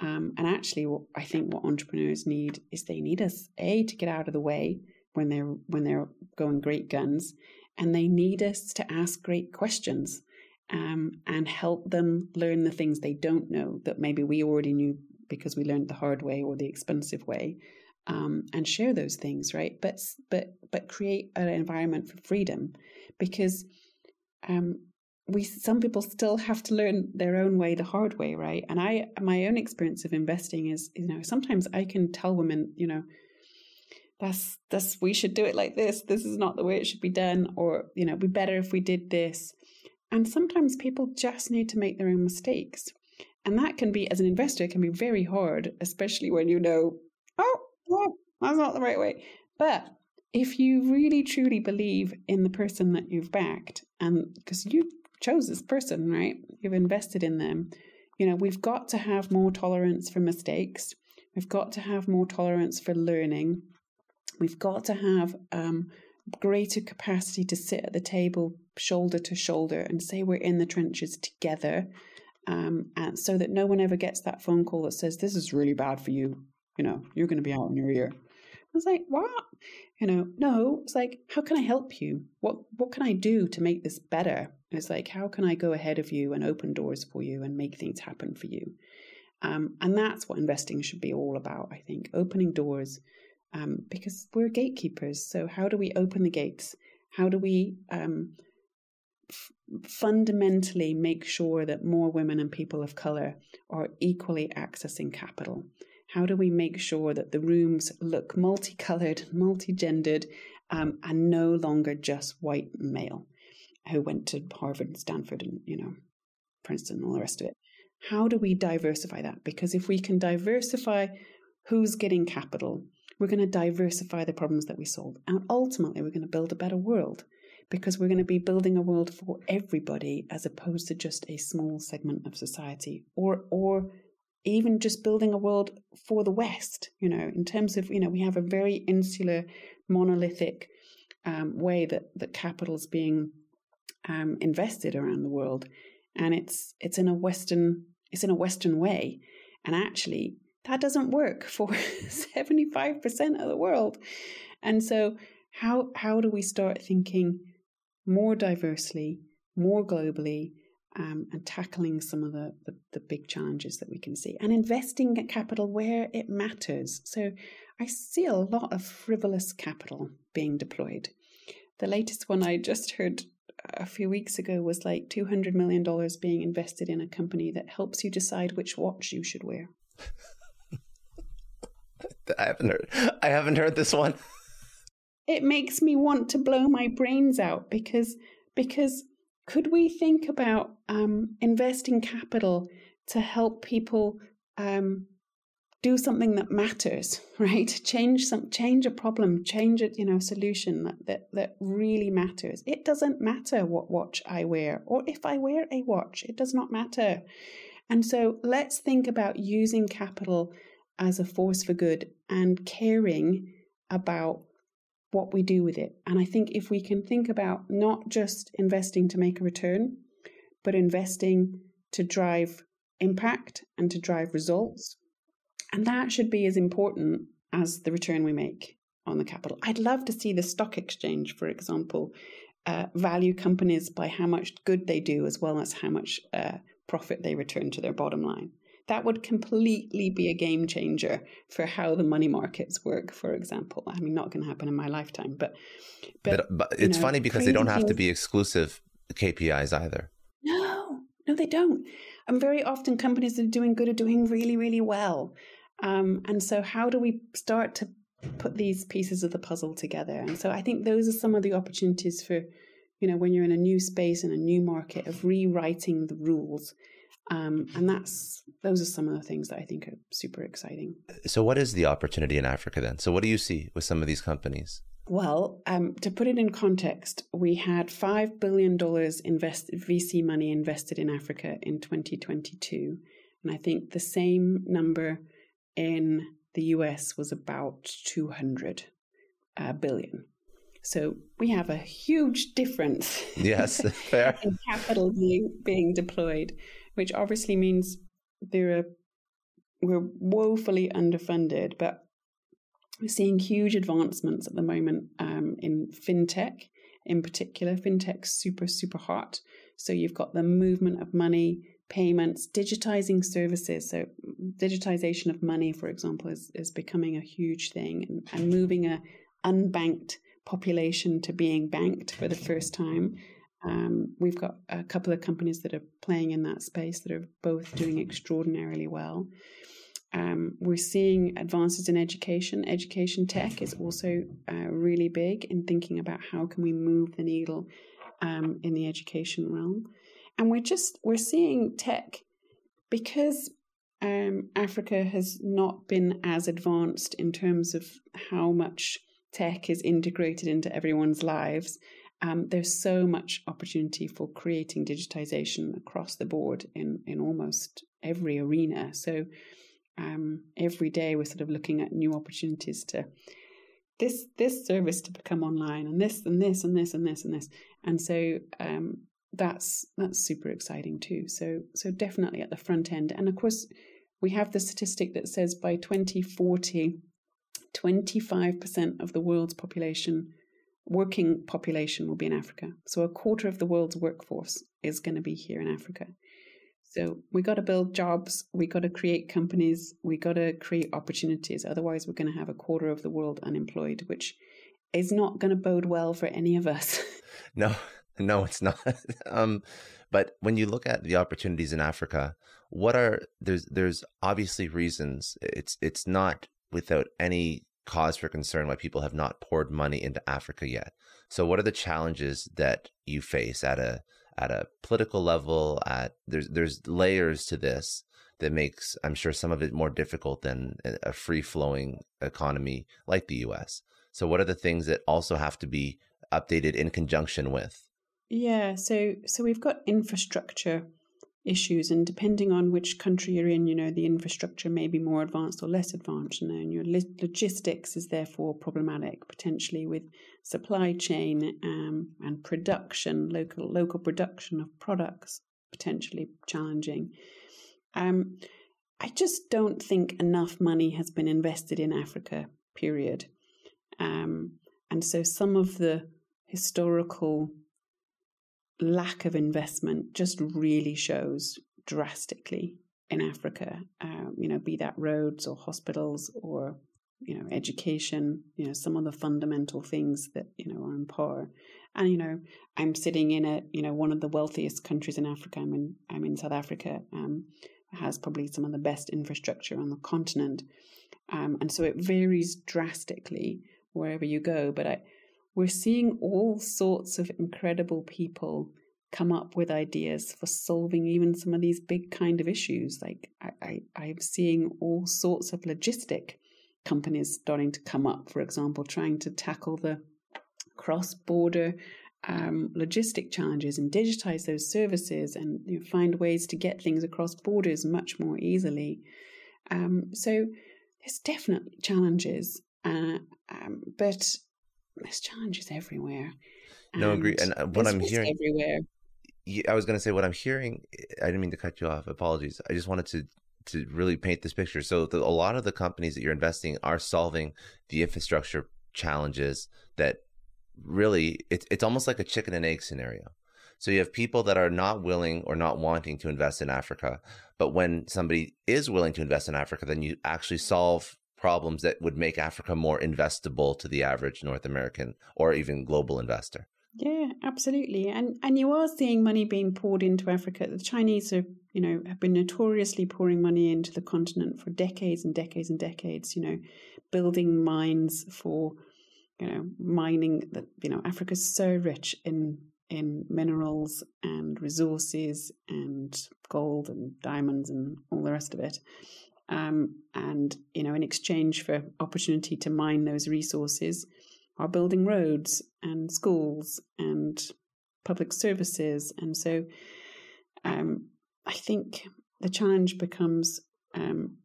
Um, and actually, what I think what entrepreneurs need is they need us a to get out of the way when they're when they're going great guns, and they need us to ask great questions um, and help them learn the things they don't know that maybe we already knew because we learned the hard way or the expensive way um, and share those things right? But but but create an environment for freedom because um, we some people still have to learn their own way the hard way right? And i my own experience of investing is you know sometimes i can tell women you know that's this we should do it like this. This is not the way it should be done or you know it'd be better if we did this and sometimes people just need to make their own mistakes. And that can be, as an investor, can be very hard, especially when you know, oh, well, that's not the right way. But if you really truly believe in the person that you've backed, and because you chose this person, right? You've invested in them. You know, we've got to have more tolerance for mistakes. We've got to have more tolerance for learning. We've got to have um, greater capacity to sit at the table shoulder to shoulder and say we're in the trenches together. Um, and so that no one ever gets that phone call that says, This is really bad for you. You know, you're going to be out in your ear. I was like, What? You know, no, it's like, How can I help you? What, what can I do to make this better? It's like, How can I go ahead of you and open doors for you and make things happen for you? Um, and that's what investing should be all about, I think, opening doors um, because we're gatekeepers. So, how do we open the gates? How do we um, f- fundamentally make sure that more women and people of colour are equally accessing capital? How do we make sure that the rooms look multicoloured, multi-gendered, um, and no longer just white male who went to Harvard and Stanford and you know Princeton and all the rest of it? How do we diversify that? Because if we can diversify who's getting capital, we're going to diversify the problems that we solve. And ultimately, we're going to build a better world because we're going to be building a world for everybody as opposed to just a small segment of society or, or even just building a world for the West, you know, in terms of, you know, we have a very insular, monolithic um, way that, that capital is being um, invested around the world. And it's, it's in a Western, it's in a Western way. And actually, that doesn't work for 75% of the world. And so how how do we start thinking more diversely, more globally, um, and tackling some of the, the, the big challenges that we can see and investing capital where it matters. So I see a lot of frivolous capital being deployed. The latest one I just heard a few weeks ago was like $200 million being invested in a company that helps you decide which watch you should wear. I haven't heard. I haven't heard this one. It makes me want to blow my brains out because because could we think about um, investing capital to help people um, do something that matters, right? Change some, change a problem, change a you know solution that, that that really matters. It doesn't matter what watch I wear, or if I wear a watch, it does not matter. And so let's think about using capital as a force for good and caring about what we do with it. And I think if we can think about not just investing to make a return, but investing to drive impact and to drive results, and that should be as important as the return we make on the capital. I'd love to see the stock exchange, for example, uh, value companies by how much good they do as well as how much uh, profit they return to their bottom line that would completely be a game changer for how the money markets work, for example. I mean, not going to happen in my lifetime, but but, but, but it's know, funny because they don't have to be exclusive KPIs either. No, no, they don't. And very often companies that are doing good are doing really, really well. Um, and so, how do we start to put these pieces of the puzzle together? And so, I think those are some of the opportunities for, you know, when you're in a new space and a new market of rewriting the rules um, and that's those are some of the things that I think are super exciting. So, what is the opportunity in Africa then? So, what do you see with some of these companies? Well, um, to put it in context, we had five billion dollars invested VC money invested in Africa in 2022, and I think the same number in the US was about 200 uh, billion. So we have a huge difference. Yes, fair. in capital being, being deployed which obviously means there are we're woefully underfunded, but we're seeing huge advancements at the moment um, in fintech, in particular. Fintech's super super hot. So you've got the movement of money, payments, digitizing services. So digitization of money, for example, is is becoming a huge thing, and, and moving a unbanked population to being banked for the first time. Um, we've got a couple of companies that are playing in that space that are both doing extraordinarily well. Um, we're seeing advances in education. Education tech is also uh, really big in thinking about how can we move the needle um, in the education realm. And we're just we're seeing tech because um, Africa has not been as advanced in terms of how much tech is integrated into everyone's lives Um, there's so much opportunity for creating digitization across the board in, in almost every arena. So um, every day we're sort of looking at new opportunities to this this service to become online and this and this and this and this and this. And so um, that's that's super exciting too. So so definitely at the front end. And of course we have the statistic that says by 2040 25% of the world's population working population will be in Africa so a quarter of the world's workforce is going to be here in Africa so we got to build jobs, we got to create companies, we got to create opportunities. Otherwise, we're going to have a quarter of the world unemployed, which is not going to bode well for any of us. no, no, it's not. um, but when you look at the opportunities in Africa, what are there's there's obviously reasons. It's it's not without any cause for concern why people have not poured money into Africa yet. So, what are the challenges that you face at a at a political level at there's there's layers to this that makes i'm sure some of it more difficult than a free flowing economy like the us so what are the things that also have to be updated in conjunction with yeah so so we've got infrastructure issues and depending on which country you're in you know the infrastructure may be more advanced or less advanced you know, and your logistics is therefore problematic potentially with supply chain um, and production local local production of products potentially challenging. Um, i just don't think enough money has been invested in africa period. Um, and so some of the historical lack of investment just really shows drastically in Africa. Um, you know, be that roads or hospitals or you know education. You know, some of the fundamental things that you know are in power. And you know, I'm sitting in a you know one of the wealthiest countries in Africa. I'm in I'm in South Africa. Um, has probably some of the best infrastructure on the continent, um, and so it varies drastically wherever you go. But I we're seeing all sorts of incredible people come up with ideas for solving even some of these big kind of issues. Like I, I, I'm seeing all sorts of logistic companies starting to come up, for example, trying to tackle the cross-border um, logistic challenges and digitize those services and you know, find ways to get things across borders much more easily. Um, so there's definitely challenges, uh, um, but there's challenges everywhere. No, agree. And uh, what I'm hearing everywhere. I was going to say what I'm hearing. I didn't mean to cut you off. Apologies. I just wanted to to really paint this picture. So the, a lot of the companies that you're investing are solving the infrastructure challenges that really it's it's almost like a chicken and egg scenario. So you have people that are not willing or not wanting to invest in Africa, but when somebody is willing to invest in Africa, then you actually solve problems that would make Africa more investable to the average North American or even global investor. Yeah, absolutely. And and you are seeing money being poured into Africa. The Chinese are, you know, have been notoriously pouring money into the continent for decades and decades and decades, you know, building mines for, you know, mining that you know, Africa's so rich in in minerals and resources and gold and diamonds and all the rest of it. Um, and you know, in exchange for opportunity to mine those resources, are building roads and schools and public services. And so, um, I think the challenge becomes: um,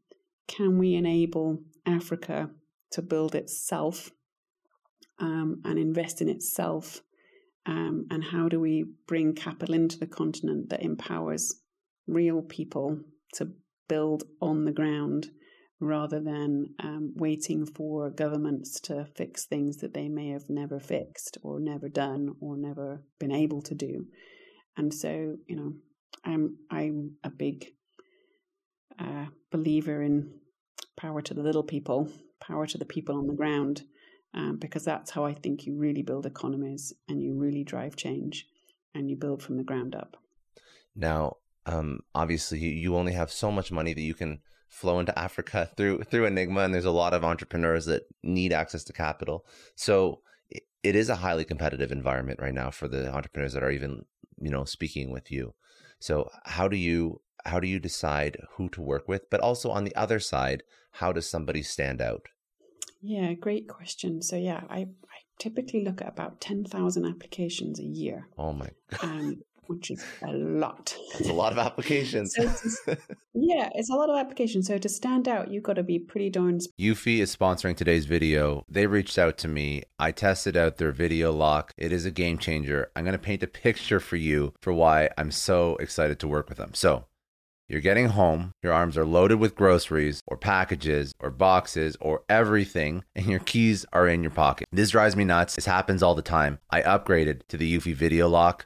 can we enable Africa to build itself um, and invest in itself? Um, and how do we bring capital into the continent that empowers real people to build on the ground rather than um, waiting for governments to fix things that they may have never fixed or never done or never been able to do. And so, you know, I'm I'm a big uh, believer in power to the little people, power to the people on the ground, um, because that's how I think you really build economies and you really drive change and you build from the ground up. Now, um, obviously you only have so much money that you can flow into Africa through through Enygma, and there's a lot of entrepreneurs that need access to capital. So it is a highly competitive environment right now for the entrepreneurs that are even you know speaking with you. So how do you how do you decide who to work with? But also on the other side, how does somebody stand out? Yeah, great question. So yeah, I, I typically look at about 10,000 applications a year. Oh my um, which is a lot. That's a lot of applications. so yeah, it's a lot of applications. So to stand out, you've got to be pretty darn. Eufy is sponsoring today's video. They reached out to me. I tested out their video lock. It is a game changer. I'm going to paint a picture for you for why I'm so excited to work with them. So you're getting home, your arms are loaded with groceries or packages or boxes or everything, and your keys are in your pocket. This drives me nuts. This happens all the time. I upgraded to the Eufy video lock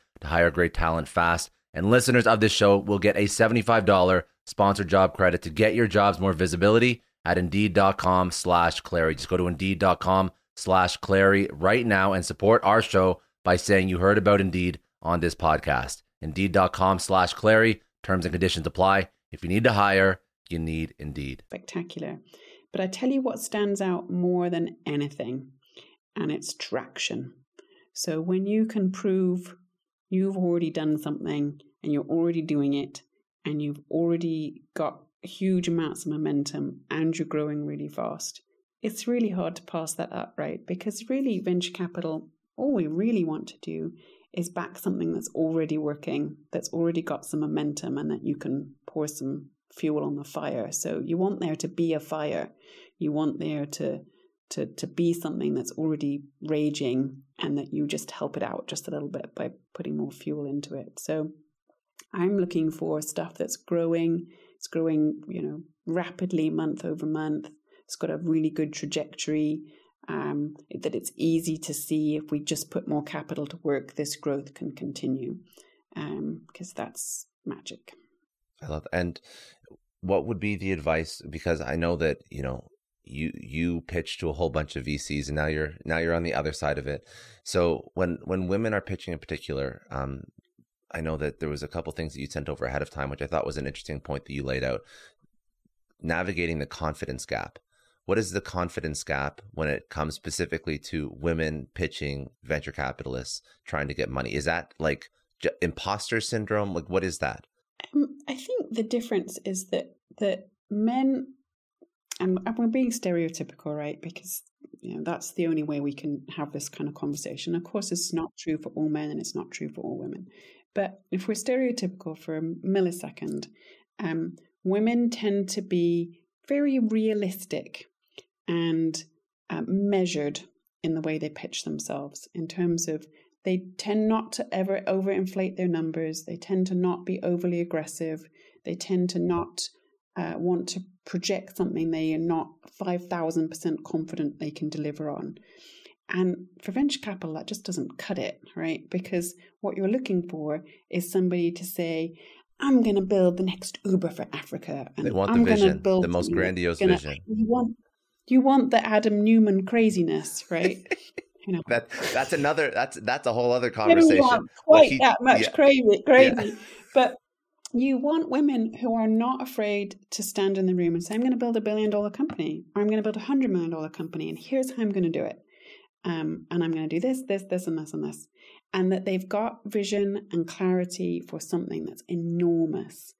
to hire great talent fast. And listeners of this show will get a $75 sponsored job credit to get your jobs more visibility at indeed.com slash Clary. Just go to indeed.com slash Clary right now and support our show by saying you heard about Indeed on this podcast. Indeed.com slash Clary. Terms and conditions apply. If you need to hire, you need Indeed. Spectacular. But I tell you what stands out more than anything, and it's traction. So when you can prove you've already done something and you're already doing it and you've already got huge amounts of momentum and you're growing really fast. It's really hard to pass that up, right? Because really, venture capital, all we really want to do is back something that's already working, that's already got some momentum, and that you can pour some fuel on the fire. So you want there to be a fire. You want there to to to be something that's already raging and that you just help it out just a little bit by putting more fuel into it. So I'm looking for stuff that's growing. It's growing, you know, rapidly month over month. It's got a really good trajectory. Um, that it's easy to see if we just put more capital to work, this growth can continue because um, that's magic. I love that. And what would be the advice? Because I know that you know you you pitch to a whole bunch of VCs and now you're now you're on the other side of it. So when when women are pitching in particular, um, I know that there was a couple things that you sent over ahead of time, which I thought was an interesting point that you laid out. Navigating the confidence gap. What is the confidence gap when it comes specifically to women pitching venture capitalists trying to get money? Is that like j- imposter syndrome? Like what is that? Um, I think the difference is that that men and, and we're being stereotypical, right? Because you know that's the only way we can have this kind of conversation. Of course, it's not true for all men, and it's not true for all women. But if we're stereotypical for a millisecond, um, women tend to be very realistic and uh, measured in the way they pitch themselves in terms of they tend not to ever overinflate their numbers. They tend to not be overly aggressive. They tend to not uh, want to project something they are not 5,000% confident they can deliver on. And for venture capital, that just doesn't cut it, right? Because what you're looking for is somebody to say, I'm going to build the next Uber for Africa. And they want I'm the vision, build, the most grandiose gonna, vision. You want, you want the Adam Neumann craziness, right? you know. that that's another that's that's a whole other conversation. quite he, that much yeah. crazy, crazy. Yeah. But you want women who are not afraid to stand in the room and say, I'm going to build a billion dollar company, or I'm going to build a hundred million dollar company, and here's how I'm going to do it. Um, and I'm going to do this, this, this, and this, and this. and that they've got vision and clarity for something that's enormous.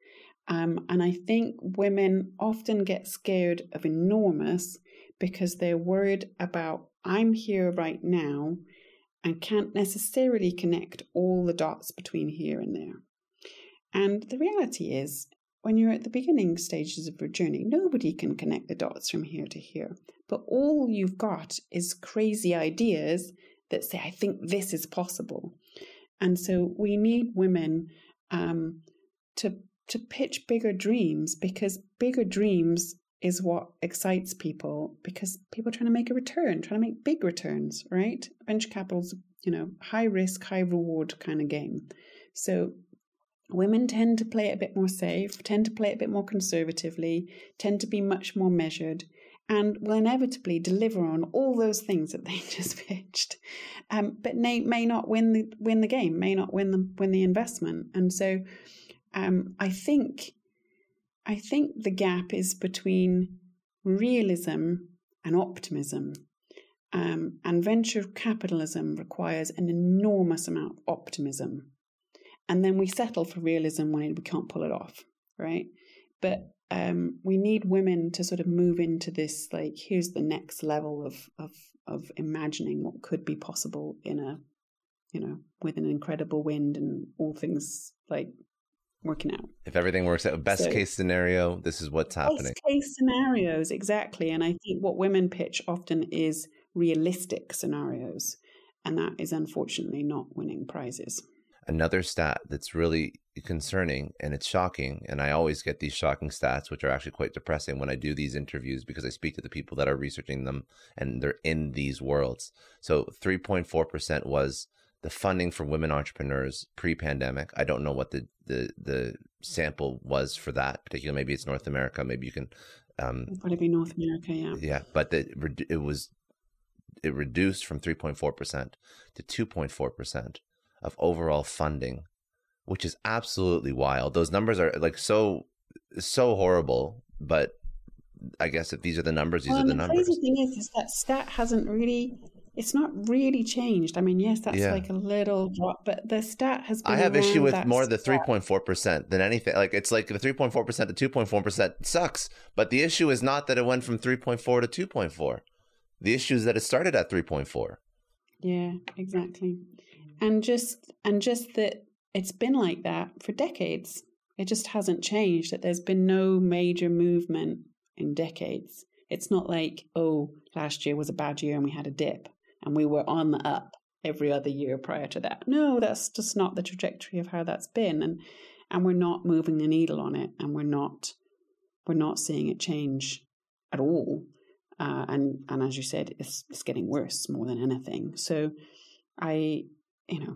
Um, and I think women often get scared of enormous because they're worried about, I'm here right now and can't necessarily connect all the dots between here and there. And the reality is, when you're at the beginning stages of your journey, nobody can connect the dots from here to here. But all you've got is crazy ideas that say, I think this is possible. And so we need women um, to to pitch bigger dreams because bigger dreams is what excites people because people are trying to make a return, trying to make big returns, right? Venture capital's, you know, high risk, high reward kind of game. So women tend to play it a bit more safe, tend to play it a bit more conservatively, tend to be much more measured, and will inevitably deliver on all those things that they just pitched, um, but may, may not win the win the game, may not win the win the investment, and so um, I think I think the gap is between realism and optimism. Um, and venture capitalism requires an enormous amount of optimism. And then we settle for realism when we can't pull it off, right? But um, we need women to sort of move into this like, here's the next level of, of, of imagining what could be possible in a, you know, with an incredible wind and all things like working out. If everything works out, best so, case scenario, this is what's happening. Best case scenarios, exactly. And I think what women pitch often is realistic scenarios, and that is unfortunately not winning prizes. Another stat that's really concerning and it's shocking, and I always get these shocking stats, which are actually quite depressing when I do these interviews because I speak to the people that are researching them and they're in these worlds. So 3.4% was the funding for women entrepreneurs pre-pandemic. I don't know what the the the sample was for that particular. Maybe it's North America. Maybe you can. Um, Would it be North America? Yeah. Yeah, but the, it was it reduced from three point four percent to two point four percent of overall funding, which is absolutely wild. Those numbers are like so so horrible, but I guess if these are the numbers, these well, are the, the numbers. The crazy thing is, is that stat hasn't really it's not really changed. I mean, yes, that's yeah. like a little drop, but the stat has been. I have issue with more the three point four percent than anything. Like it's like the three point four percent to two point four percent sucks, but the issue is not that it went from three point four to two point four. The issue is that it started at three point four. Yeah, exactly, and just and just that it's been like that for decades. It just hasn't changed. That there's been no major movement in decades. It's not like, oh, last year was a bad year and we had a dip and we were on the up every other year prior to that. No, that's just not the trajectory of how that's been, and and we're not moving the needle on it, and we're not we're not seeing it change at all. Uh, and and as you said, it's it's getting worse more than anything. So, I you know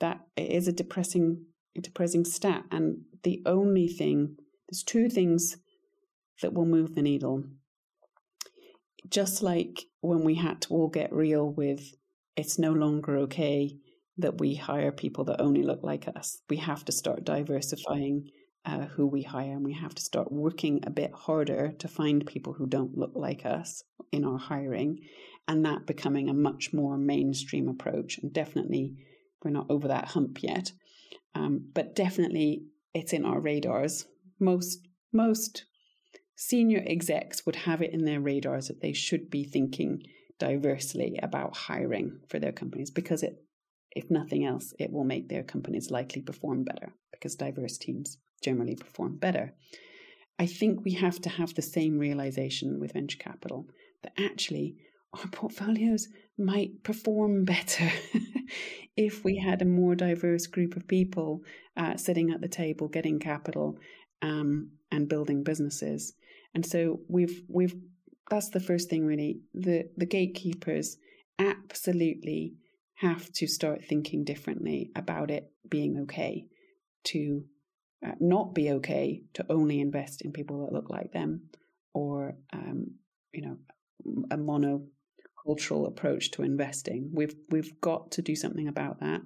that is a depressing a depressing stat, and the only thing there's two things that will move the needle just like when we had to all get real with it's no longer okay that we hire people that only look like us. We have to start diversifying uh, who we hire and we have to start working a bit harder to find people who don't look like us in our hiring and that becoming a much more mainstream approach. And definitely, we're not over that hump yet, um, but definitely it's in our radars. Most most senior execs would have it in their radars that they should be thinking diversely about hiring for their companies because it if nothing else it will make their companies likely perform better because diverse teams generally perform better i think we have to have the same realization with venture capital that actually our portfolios might perform better if we had a more diverse group of people uh, sitting at the table getting capital um, and building businesses and so we've we've that's the first thing really. The the gatekeepers absolutely have to start thinking differently about it being okay to uh, not be okay to only invest in people that look like them or um, you know a monocultural approach to investing. We've we've got to do something about that.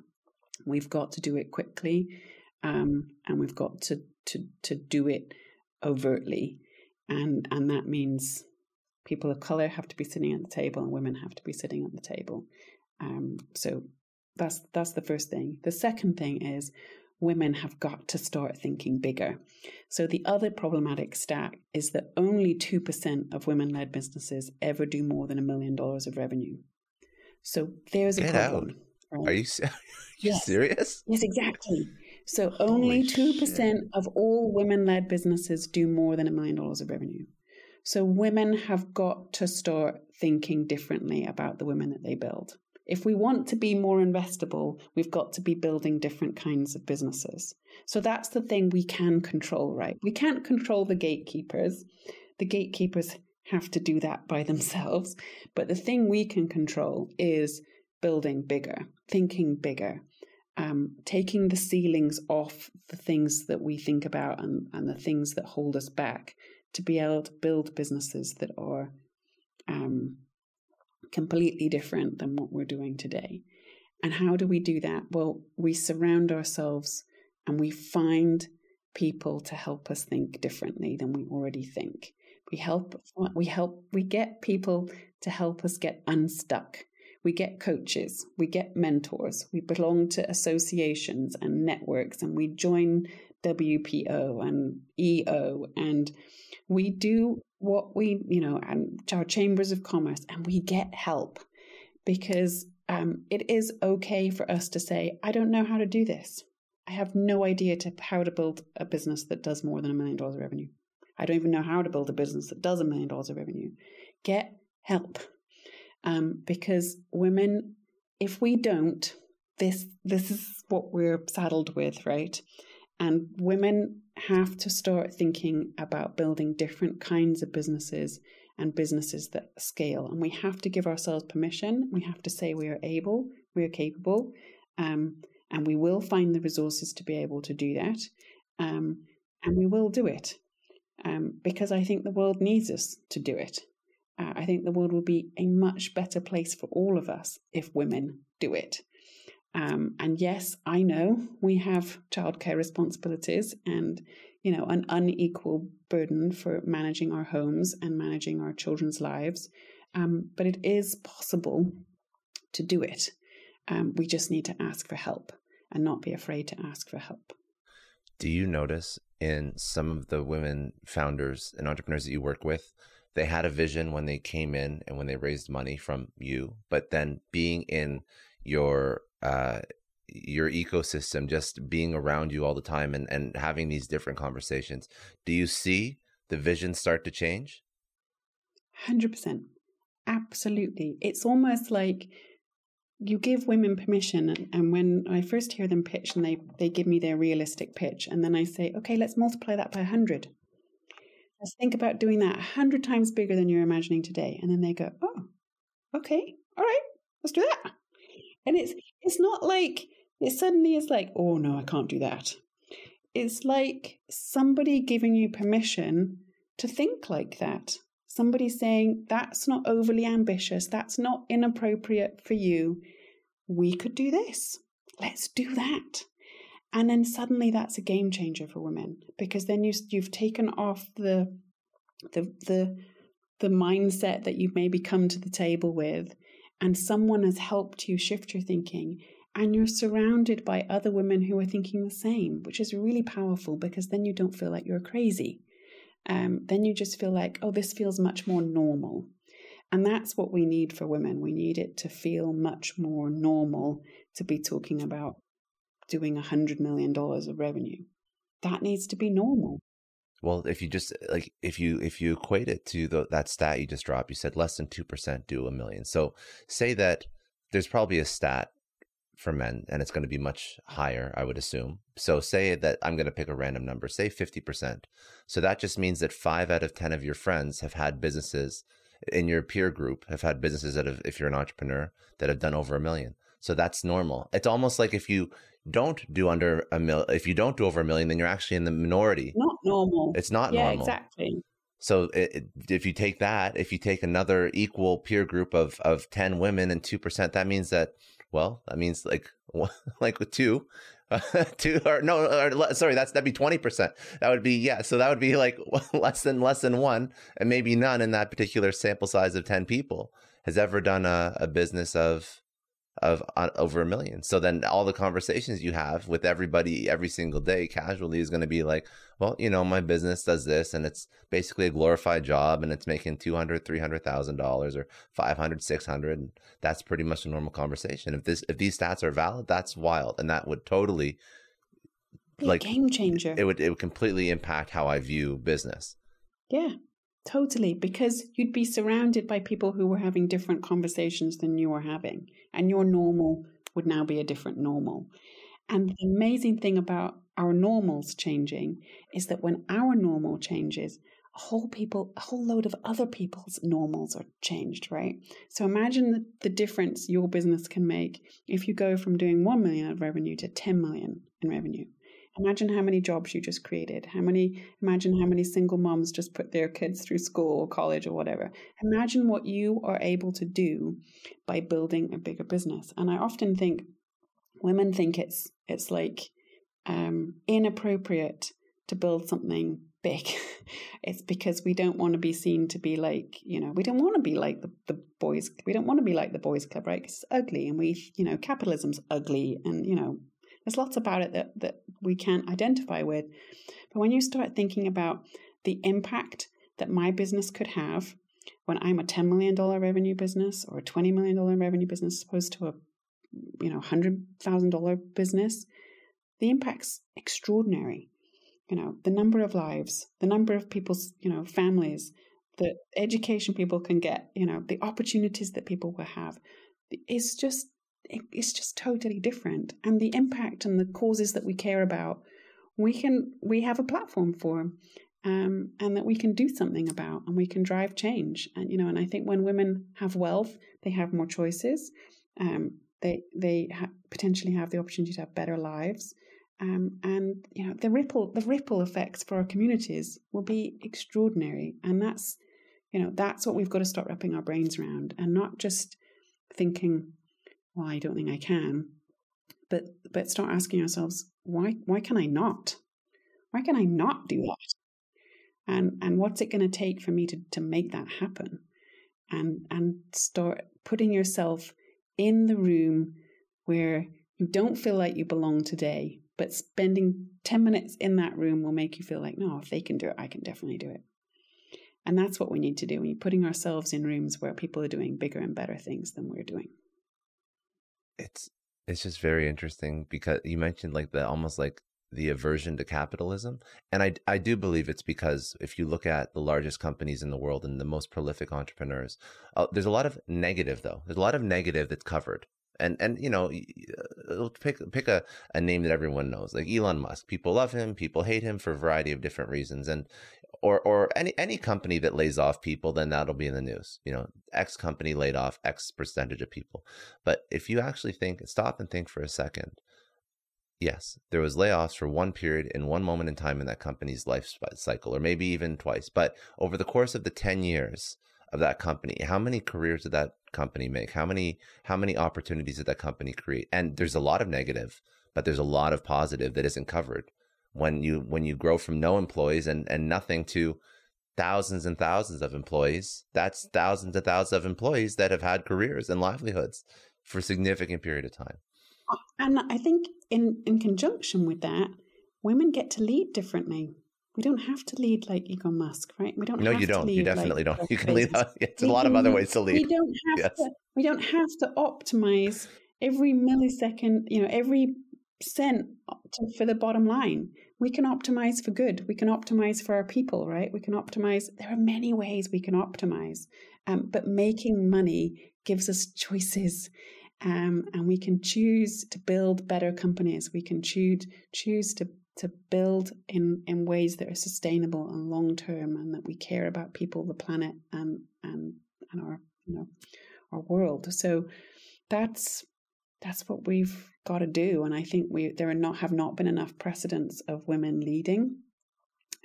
We've got to do it quickly, um, and we've got to to to do it overtly and and that means people of color have to be sitting at the table and women have to be sitting at the table. Um, so That's that's the first thing. The second thing is women have got to start thinking bigger. So the other problematic stat is that only 2% of women-led businesses ever do more than a million dollars of revenue. So there's a Get problem. Right? Are you, are you yes. serious? Yes, exactly. So only Holy 2% shit. of all women-led businesses do more than a million dollars of revenue. So women have got to start thinking differently about the women that they build. If we want to be more investable, we've got to be building different kinds of businesses. So that's the thing we can control, right? We can't control the gatekeepers. The gatekeepers have to do that by themselves. But the thing we can control is building bigger, thinking bigger, um, taking the ceilings off the things that we think about and, and the things that hold us back to be able to build businesses that are um, completely different than what we're doing today. And how do we do that? Well, we surround ourselves and we find people to help us think differently than we already think. We help we help we get people to help us get unstuck. We get coaches, we get mentors, we belong to associations and networks and we join WPO and EO and we do what we, you know, and our chambers of commerce, and we get help because um, it is okay for us to say, I don't know how to do this. I have no idea to how to build a business that does more than a million dollars of revenue. I don't even know how to build a business that does a million dollars of revenue. Get help. Um, because women, if we don't, this this is what we're saddled with, right? And women have to start thinking about building different kinds of businesses and businesses that scale. And we have to give ourselves permission. We have to say we are able, we are capable, um, and we will find the resources to be able to do that. Um, and we will do it um, because I think the world needs us to do it. Uh, I think the world will be a much better place for all of us if women do it. Um, and yes, I know we have childcare responsibilities and, you know, an unequal burden for managing our homes and managing our children's lives. Um, but it is possible to do it. Um, we just need to ask for help and not be afraid to ask for help. Do you notice in some of the women founders and entrepreneurs that you work with, they had a vision when they came in and when they raised money from you, but then being in your uh, your ecosystem just being around you all the time and, and having these different conversations do you see the vision start to change? 100% absolutely. It's almost like you give women permission and, and when i first hear them pitch and they, they give me their realistic pitch and then i say okay let's multiply that by 100 let's think about doing that 100 times bigger than you're imagining today and then they go oh okay. All right. Let's do that and it's it's not like it suddenly is like, oh no, I can't do that. It's like somebody giving you permission to think like that. Somebody saying, that's not overly ambitious, that's not inappropriate for you. We could do this. Let's do that. And then suddenly that's a game changer for women because then you, you've taken off the, the, the, the mindset that you've maybe come to the table with and someone has helped you shift your thinking and you're surrounded by other women who are thinking the same, which is really powerful because then you don't feel like you're crazy. Um, then you just feel like, oh, this feels much more normal. And that's what we need for women. We need it to feel much more normal to be talking about doing a $100 million of revenue. That needs to be normal. Well, if you just uh, like if you if you equate it to the, that stat you just dropped, you said less than two percent do a million. So say that there's probably a stat for men, and it's going to be much higher, I would assume. So say that I'm going to pick a random number, say fifty percent. So that just means that five out of ten of your friends have had businesses in your peer group have had businesses that have, if you're an entrepreneur, that have done over a million. So that's normal. It's almost like if you don't do under a mil, if you don't do over a million, then you're actually in the minority. Not normal. It's not yeah, normal. exactly. So it, if you take that, if you take another equal peer group of of ten women and two percent, that means that well, that means like like with two, uh, two or no, or, sorry, that's that'd be twenty percent. That would be yeah. So that would be like less than less than one, and maybe none in that particular sample size of ten people has ever done a, a business of of uh, over a million. So then all the conversations you have with everybody every single day casually is going to be like, well, you know, my business does this and it's basically a glorified job and it's making 200, 300,000 dollars or 500, 600 and that's pretty much a normal conversation. If this if these stats are valid, that's wild and that would totally be like game changer. It would it would completely impact how I view business. Yeah. Totally, because you'd be surrounded by people who were having different conversations than you were having, and your normal would now be a different normal. And the amazing thing about our normals changing is that when our normal changes, a whole people, a whole load of other people's normals are changed, right? So imagine the, the difference your business can make if you go from doing 1 million of revenue to 10 million in revenue. Imagine how many jobs you just created. How many, imagine how many single moms just put their kids through school or college or whatever. Imagine what you are able to do by building a bigger business. And I often think women think it's, it's like um, inappropriate to build something big. it's because we don't want to be seen to be like, you know, we don't want to be like the, the boys. We don't want to be like the boys club, right? It's ugly and we, you know, capitalism's ugly and, you know, there's lots about it that, that we can't identify with. But when you start thinking about the impact that my business could have when I'm a $10 million revenue business or a $20 million revenue business opposed to a you know $100,000 business, the impact's extraordinary. You know, the number of lives, the number of people's, you know, families, the education people can get, you know, the opportunities that people will have. It's just it's just totally different. And the impact and the causes that we care about, we can we have a platform for, um, and that we can do something about, and we can drive change. And you know, and I think when women have wealth, they have more choices. Um, they they ha- potentially have the opportunity to have better lives. Um, and you know the ripple the ripple effects for our communities will be extraordinary and that's you know that's what we've got to start wrapping our brains around and not just thinking well, I don't think I can. But but start asking ourselves, why why can I not? Why can I not do that? And and what's it going to take for me to, to make that happen? And and start putting yourself in the room where you don't feel like you belong today, but spending 10 minutes in that room will make you feel like, no, if they can do it, I can definitely do it. And that's what we need to do. We're putting ourselves in rooms where people are doing bigger and better things than we're doing it's it's just very interesting because you mentioned like the almost like the aversion to capitalism and i i do believe it's because if you look at the largest companies in the world and the most prolific entrepreneurs uh, there's a lot of negative though. There's a lot of negative that's covered and and you know uh, pick pick a, a name that everyone knows like Elon Musk. People love him people hate him for a variety of different reasons and or or any any company that lays off people, then that'll be in the news. You know, X company laid off X percentage of people. But if you actually think, stop and think for a second. Yes, there was layoffs for one period in one moment in time in that company's life cycle, or maybe even twice. But over the course of the ten years of that company, how many careers did that company make? How many how many opportunities did that company create? And there's a lot of negative, but there's a lot of positive that isn't covered when you when you grow from no employees and and nothing to thousands and thousands of employees that's thousands and thousands of employees that have had careers and livelihoods for a significant period of time and i think in in conjunction with that women get to lead differently we don't have to lead like Elon Musk, right? We don't. Have to leave. No, you don't. You definitely like don't. You can lead. It's a lot of other ways to lead. We don't have yes. to. We don't have to optimize every millisecond. You know, every for the bottom line. We can optimize for good. We can optimize for our people, right? We can optimize. There are many ways we can optimize, um, but making money gives us choices. Um, and we can choose to build better companies. We can choose choose to to build in in ways that are sustainable and long term, and that we care about people, the planet, and and and our you know our world. So that's that's what we've got to do. And I think we there are not have not been enough precedents of women leading.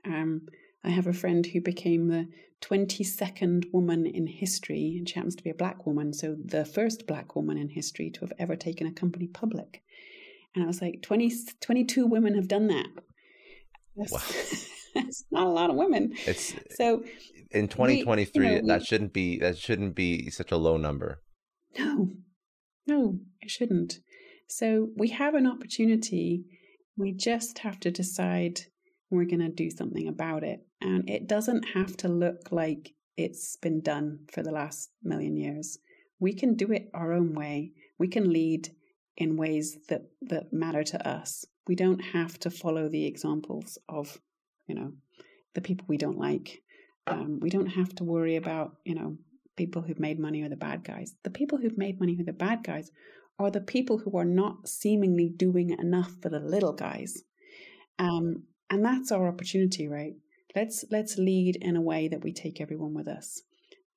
Um, I have a friend who became the 22nd woman in history, and she happens to be a black woman, so the first black woman in history to have ever taken a company public. And I was like, 20, 22 women have done that. That's, wow. that's not a lot of women. It's so in 2023 we, you know, that we, shouldn't be that shouldn't be such a low number. No, No, it shouldn't. So we have an opportunity. We just have to decide we're going to do something about it. And it doesn't have to look like it's been done for the last million years. We can do it our own way. We can lead in ways that, that matter to us. We don't have to follow the examples of, you know, the people we don't like. Um, we don't have to worry about, you know, people who've made money are the bad guys. The people who've made money are the bad guys are the people who are not seemingly doing enough for the little guys. Um, and that's our opportunity, right? Let's let's lead in a way that we take everyone with us,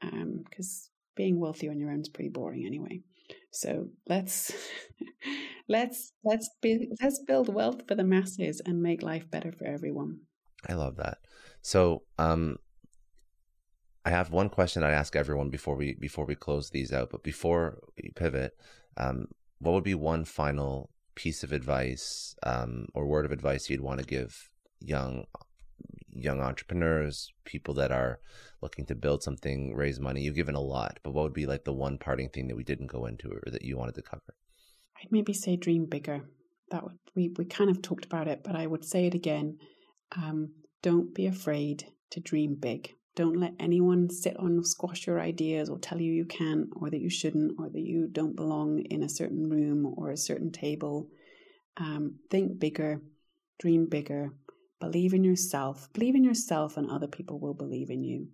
because um, being wealthy on your own is pretty boring anyway. So let's let's let's be, let's build wealth for the masses and make life better for everyone. I love that. So, um, I have one question I'd ask everyone before we before we close these out. But before we pivot, um, what would be one final piece of advice um, or word of advice you'd want to give young young entrepreneurs, people that are looking to build something, raise money? You've given a lot, but what would be like the one parting thing that we didn't go into or that you wanted to cover? I'd maybe say dream bigger. That would we we kind of talked about it, but I would say it again. Um, don't be afraid to dream big. Don't let anyone sit on squash your ideas or tell you you can't or that you shouldn't or that you don't belong in a certain room or a certain table. Um, think bigger, dream bigger, believe in yourself. Believe in yourself, and other people will believe in you.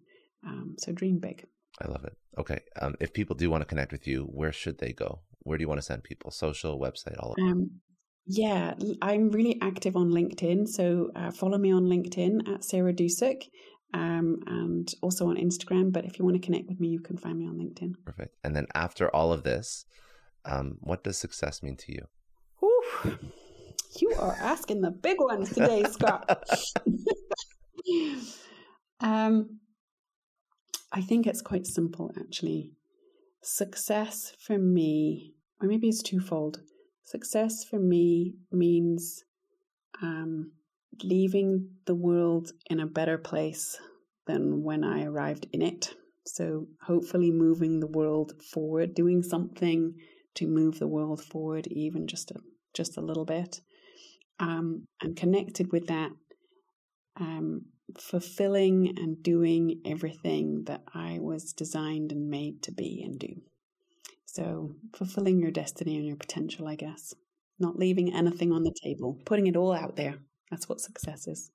Um, so dream big. I love it. Okay. Um, if people do want to connect with you, where should they go? Where do you want to send people? Social, website, all of it? Um, yeah, I'm really active on LinkedIn. So uh, follow me on LinkedIn at Sarah Dusek um, and also on Instagram. But if you want to connect with me, you can find me on LinkedIn. Perfect. And then after all of this, um, what does success mean to you? You are asking the big ones today, Scott. um, I think it's quite simple, actually. Success for me, or maybe it's twofold. Success for me means um, leaving the world in a better place than when I arrived in it. So, hopefully, moving the world forward, doing something to move the world forward, even just a just a little bit, um, and connected with that, um, fulfilling and doing everything that I was designed and made to be and do. So, fulfilling your destiny and your potential, I guess. Not leaving anything on the table, putting it all out there. That's what success is.